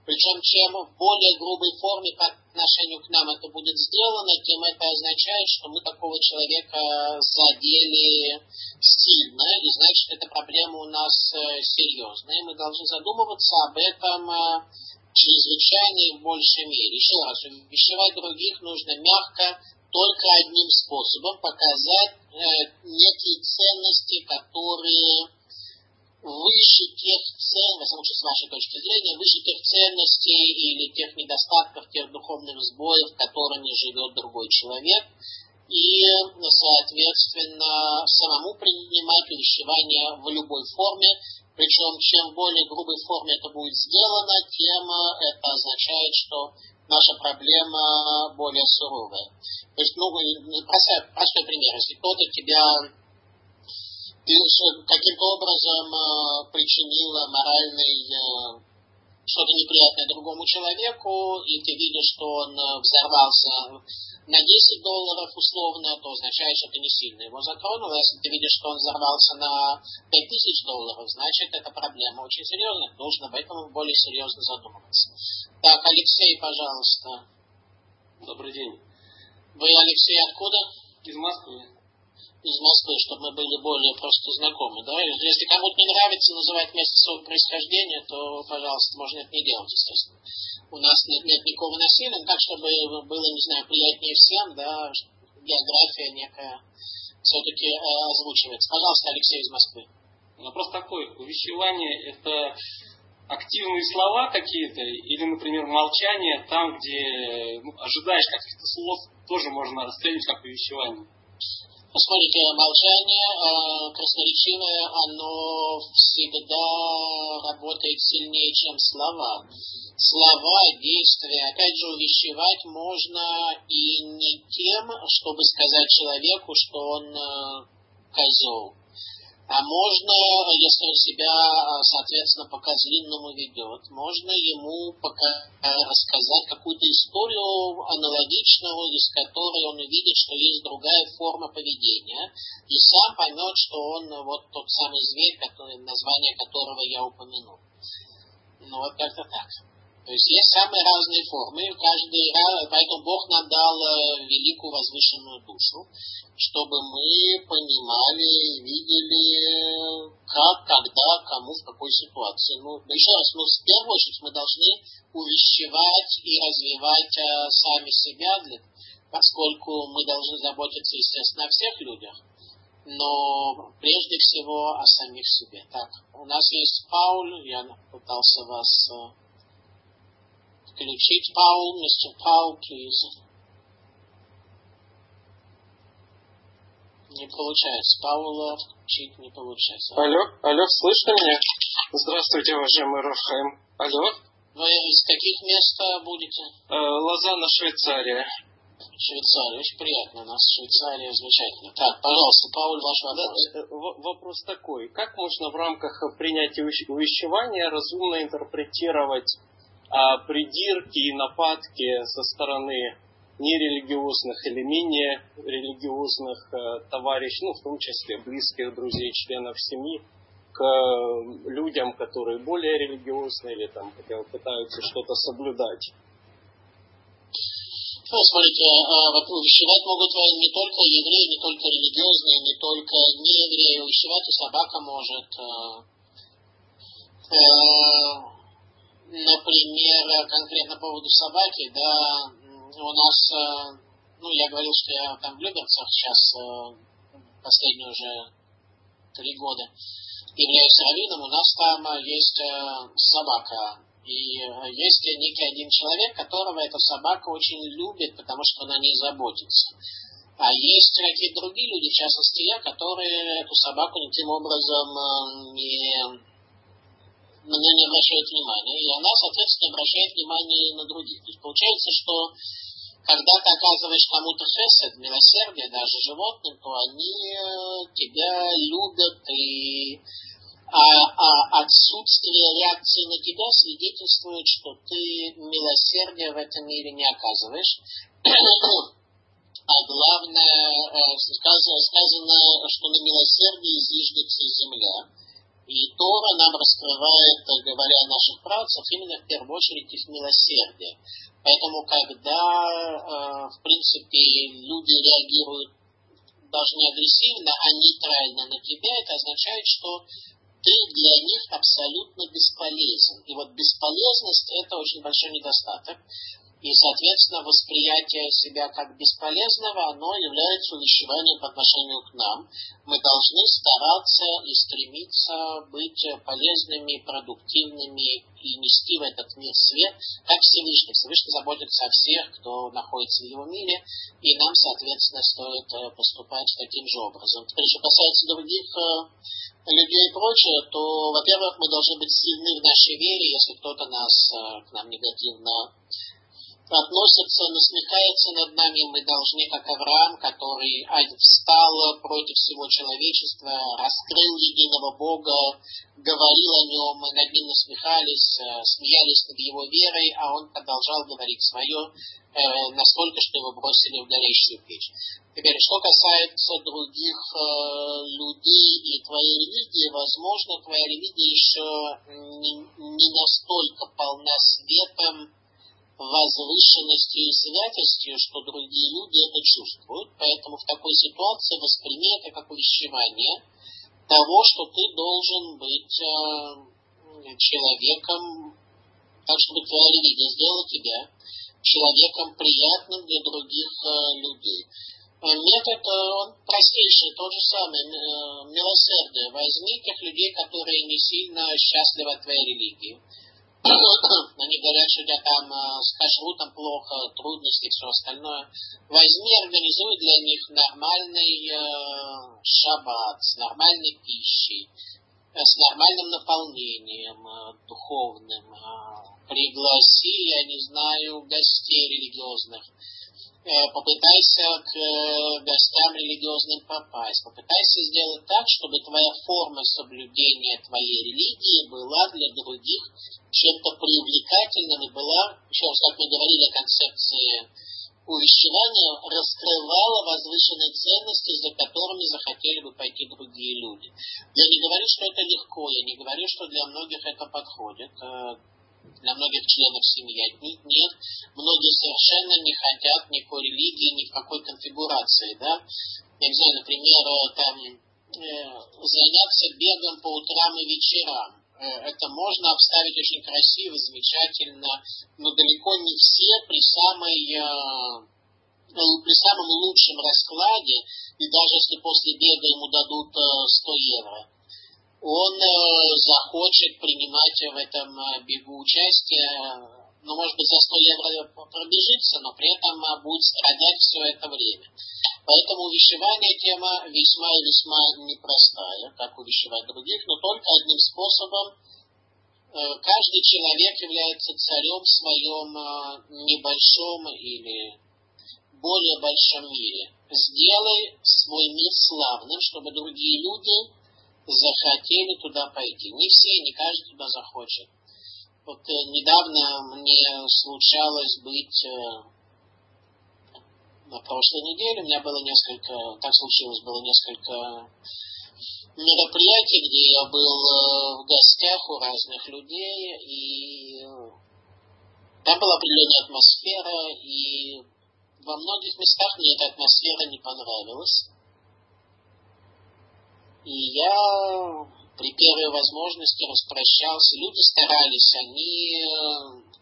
Speaker 1: причем чем в более грубой форме по отношению к нам это будет сделано, тем это означает, что мы такого человека задели сильно, и значит, эта проблема у нас э, серьезная. Мы должны задумываться об этом э, чрезвычайно и в большей мере. Еще раз, увещевать других нужно мягко, только одним способом показать э, некие ценности, которые выше тех цен, во всяком с вашей точки зрения, выше тех ценностей или тех недостатков, тех духовных сбоев, которыми живет другой человек, и, соответственно, самому принимать увещевание в любой форме, причем чем более грубой форме это будет сделано, тем это означает, что наша проблема более суровая. То есть, ну, простой, простой пример. Если кто-то тебя ты каким-то образом э, причинила моральный э, что-то неприятное другому человеку, и ты видишь, что он э, взорвался на 10 долларов условно, то означает, что ты не сильно его затронул. А если ты видишь, что он взорвался на 5000 долларов, значит, эта проблема очень серьезная. Нужно об этом более серьезно задумываться. Так, Алексей, пожалуйста.
Speaker 7: Добрый день.
Speaker 1: Вы, Алексей, откуда?
Speaker 7: Из Москвы
Speaker 1: из Москвы, чтобы мы были более просто знакомы. Да? Если кому-то не нравится называть место своего происхождения, то, пожалуйста, можно это не делать, естественно. У нас нет, нет никакого насилия, так, чтобы было, не знаю, приятнее всем, да, география некая все-таки э, озвучивается. Пожалуйста, Алексей из Москвы.
Speaker 7: Вопрос такой. Увещевание – это активные слова какие-то, или, например, молчание там, где ну, ожидаешь каких-то слов, тоже можно расценить как увещевание.
Speaker 1: Посмотрите, молчание э, красноречивое, оно всегда работает сильнее, чем слова. Слова, действия, опять же, увещевать можно и не тем, чтобы сказать человеку, что он э, козел а можно, если он себя, соответственно, по козлинному ведет, можно ему пока рассказать какую-то историю аналогичную, из которой он увидит, что есть другая форма поведения, и сам поймет, что он вот тот самый зверь, который, название которого я упомянул. Ну, вот как-то так. То есть есть самые разные формы, каждый поэтому Бог нам дал э, великую возвышенную душу, чтобы мы понимали, видели, как, когда, кому, в какой ситуации. Ну, еще раз, ну, в первую очередь мы должны увещевать и развивать э, сами себя, для, поскольку мы должны заботиться, естественно, о всех людях, но прежде всего о самих себе. Так, у нас есть Пауль, я пытался вас э, включить Паул, мистер Паул, please. Не получается. Паула включить не получается.
Speaker 8: Алло, алло, слышно меня? Здравствуйте, уважаемый Рафхайм. Алло?
Speaker 1: Вы из каких мест будете?
Speaker 8: Э, Лозанна, Швейцария.
Speaker 1: Швейцария. Очень приятно. У нас Швейцария замечательно. Так, пожалуйста, Пауль, ваш вопрос.
Speaker 8: Да, э, вопрос такой. Как можно в рамках принятия увещевания разумно интерпретировать а придирки и нападки со стороны нерелигиозных или менее религиозных э, товарищей, ну, в том числе близких друзей, членов семьи, к людям, которые более религиозные или там хотя бы пытаются что-то соблюдать.
Speaker 1: Ну, смотрите, а, вот увещевать могут не только евреи, не только религиозные, не только неевреи. Увещевать и собака может. Например, конкретно по поводу собаки, да, у нас, э, ну, я говорил, что я там в Люберцах сейчас э, последние уже три года являюсь раввином, у нас там э, есть собака. И есть некий один человек, которого эта собака очень любит, потому что она не заботится. А есть какие-то другие люди, в частности я, которые эту собаку никаким образом не на нее не обращают внимания, и она, соответственно, обращает внимание и на других. То есть получается, что когда ты оказываешь кому-то хесед, милосердие, даже животным, то они э, тебя любят, и а, а отсутствие реакции на тебя свидетельствует, что ты милосердия в этом мире не оказываешь. А главное, э, сказано, сказано, что на милосердии зиждется земля. И Тора нам раскрывает, говоря о наших працах, именно в первую очередь их милосердие. Поэтому, когда, э, в принципе, люди реагируют даже не агрессивно, а нейтрально на тебя, это означает, что ты для них абсолютно бесполезен. И вот бесполезность – это очень большой недостаток. И, соответственно, восприятие себя как бесполезного, оно является увещеванием по отношению к нам. Мы должны стараться и стремиться быть полезными, продуктивными и нести в этот мир свет, как Всевышний. Всевышний заботится о всех, кто находится в его мире, и нам, соответственно, стоит э, поступать таким же образом. Теперь, что касается других э, людей и прочее, то, во-первых, мы должны быть сильны в нашей вере, если кто-то нас э, к нам негативно относится, насмехается над нами, мы должны, как Авраам, который встал против всего человечества, раскрыл единого Бога, говорил о нем, мы над ним насмехались, э, смеялись над его верой, а он продолжал говорить свое, э, насколько что его бросили в горящую печь. Теперь, что касается других э, людей и твоей религии, возможно, твоя религия еще не, не настолько полна светом, возвышенностью и святостью, что другие люди это чувствуют. Поэтому в такой ситуации восприми это как увещевание того, что ты должен быть э, человеком, так чтобы твоя религия сделала тебя человеком приятным для других э, людей. Э, метод, э, он простейший, тот же самый, э, милосердие. Возьми тех людей, которые не сильно счастливы от твоей религии они говорят, что у тебя там э, с кашрутом плохо, трудности и все остальное. Возьми, организуй для них нормальный э, шаббат с нормальной пищей, э, с нормальным наполнением духовным. Пригласи, я не знаю, гостей религиозных. Э, попытайся к э, гостям религиозным попасть. Попытайся сделать так, чтобы твоя форма соблюдения твоей религии была для других чем-то привлекательным и была, еще раз, как мы говорили о концепции увещевания, раскрывала возвышенные ценности, за которыми захотели бы пойти другие люди. Я не говорю, что это легко, я не говорю, что для многих это подходит, э, для многих членов семьи. Нет, нет, многие совершенно не хотят никакой религии, ни в какой конфигурации, да. Я не знаю, например, э, там, э, заняться бегом по утрам и вечерам Э, это можно обставить очень красиво, замечательно, но далеко не все при самой при самом лучшем раскладе, и даже если после бега ему дадут 100 э, евро, он захочет принимать в этом бегу участие, ну, может быть, за 100 евро пробежится, но при этом будет страдать все это время. Поэтому увещевание тема весьма и весьма непростая, как увещевать других, но только одним способом. Э, каждый человек является царем в своем э, небольшом или более большом мире. Сделай свой мир славным, чтобы другие люди захотели туда пойти. Не все, не каждый туда захочет. Вот э, недавно мне случалось быть на прошлой неделе. У меня было несколько, так случилось, было несколько мероприятий, где я был э, в гостях у разных людей, и там была определенная атмосфера, и во многих местах мне эта атмосфера не понравилась. И я при первой возможности распрощался. Люди старались, они э,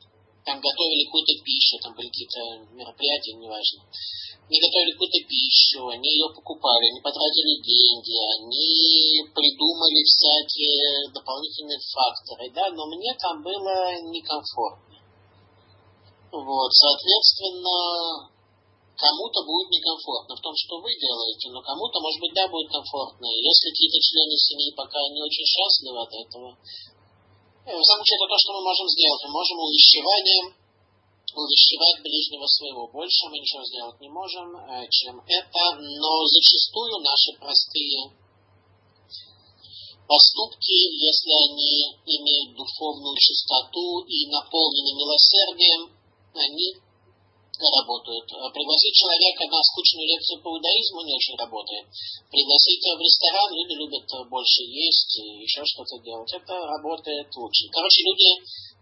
Speaker 1: там готовили какую-то пищу, там были какие-то мероприятия, неважно. Они готовили какую-то пищу, они ее покупали, они потратили деньги, они придумали всякие дополнительные факторы, да, но мне там было некомфортно. Вот, соответственно, кому-то будет некомфортно в том, что вы делаете, но кому-то, может быть, да, будет комфортно. Если какие-то члены семьи пока не очень счастливы от этого, в самом деле, это то, что мы можем сделать. Мы можем увещеванием увещевать ближнего своего. Больше мы ничего сделать не можем, э, чем это. Но зачастую наши простые поступки, если они имеют духовную чистоту и наполнены милосердием, они работают. Пригласить человека на скучную лекцию по иудаизму не очень работает. Пригласить в ресторан, люди любят больше есть и еще что-то делать. Это работает лучше. Короче, люди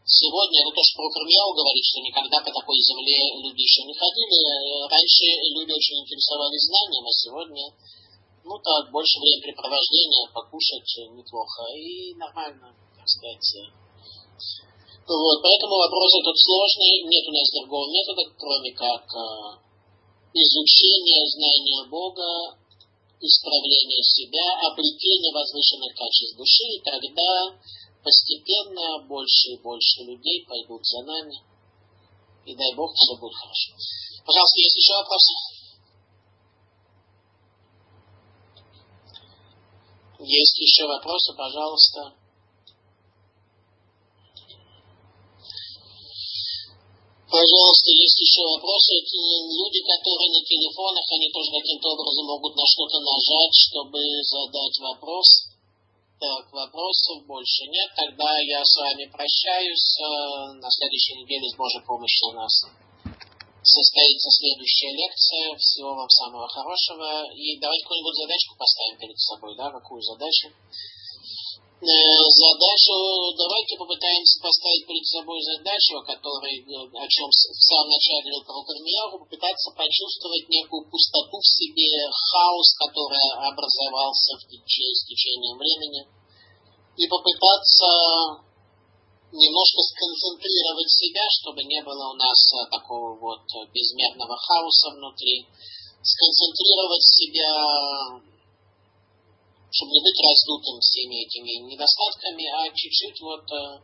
Speaker 1: сегодня, это то, что про Кармияу говорит, что никогда по такой земле люди еще не ходили. Раньше люди очень интересовались знанием, а сегодня ну так, больше времяпрепровождения, покушать неплохо и нормально, так сказать, вот, поэтому вопрос этот сложный, нет у нас другого метода, кроме как э, изучение знания Бога, исправление себя, обретение возвышенных качеств души, и тогда постепенно больше и больше людей пойдут за нами. И дай Бог, все будет хорошо. Пожалуйста, есть еще вопросы? Есть еще вопросы, пожалуйста. Пожалуйста, есть еще вопросы. Люди, которые на телефонах, они тоже каким-то образом могут на что-то нажать, чтобы задать вопрос. Так, вопросов больше нет. Тогда я с вами прощаюсь. Э, на следующей неделе с Божьей помощью у нас состоится следующая лекция. Всего вам самого хорошего. И давайте какую-нибудь задачку поставим перед собой, да? Какую задачу? Э, задачу, давайте попытаемся поставить перед собой задачу, о которой, э, о чем в самом начале Кармияру, попытаться почувствовать некую пустоту в себе, хаос, который образовался в течение, с течением времени, и попытаться немножко сконцентрировать себя, чтобы не было у нас э, такого вот безмерного хаоса внутри, сконцентрировать себя чтобы не быть раздутым всеми этими недостатками, а чуть-чуть вот э,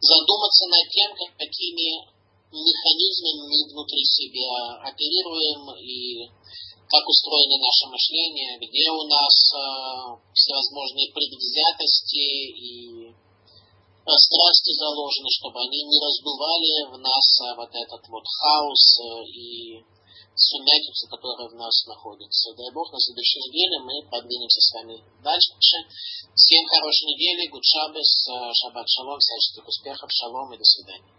Speaker 1: задуматься над тем, какими механизмами мы внутри себя оперируем и как устроено наше мышление, где у нас э, всевозможные предвзятости и э, страсти заложены, чтобы они не раздували в нас э, вот этот вот хаос э, и сумятицу, которая в нас находится. Дай Бог, на следующей неделе мы продвинемся с вами дальше. Всем хорошей недели, гуд шабес, шаббат шалом, всяческих успехов, шалом и до свидания.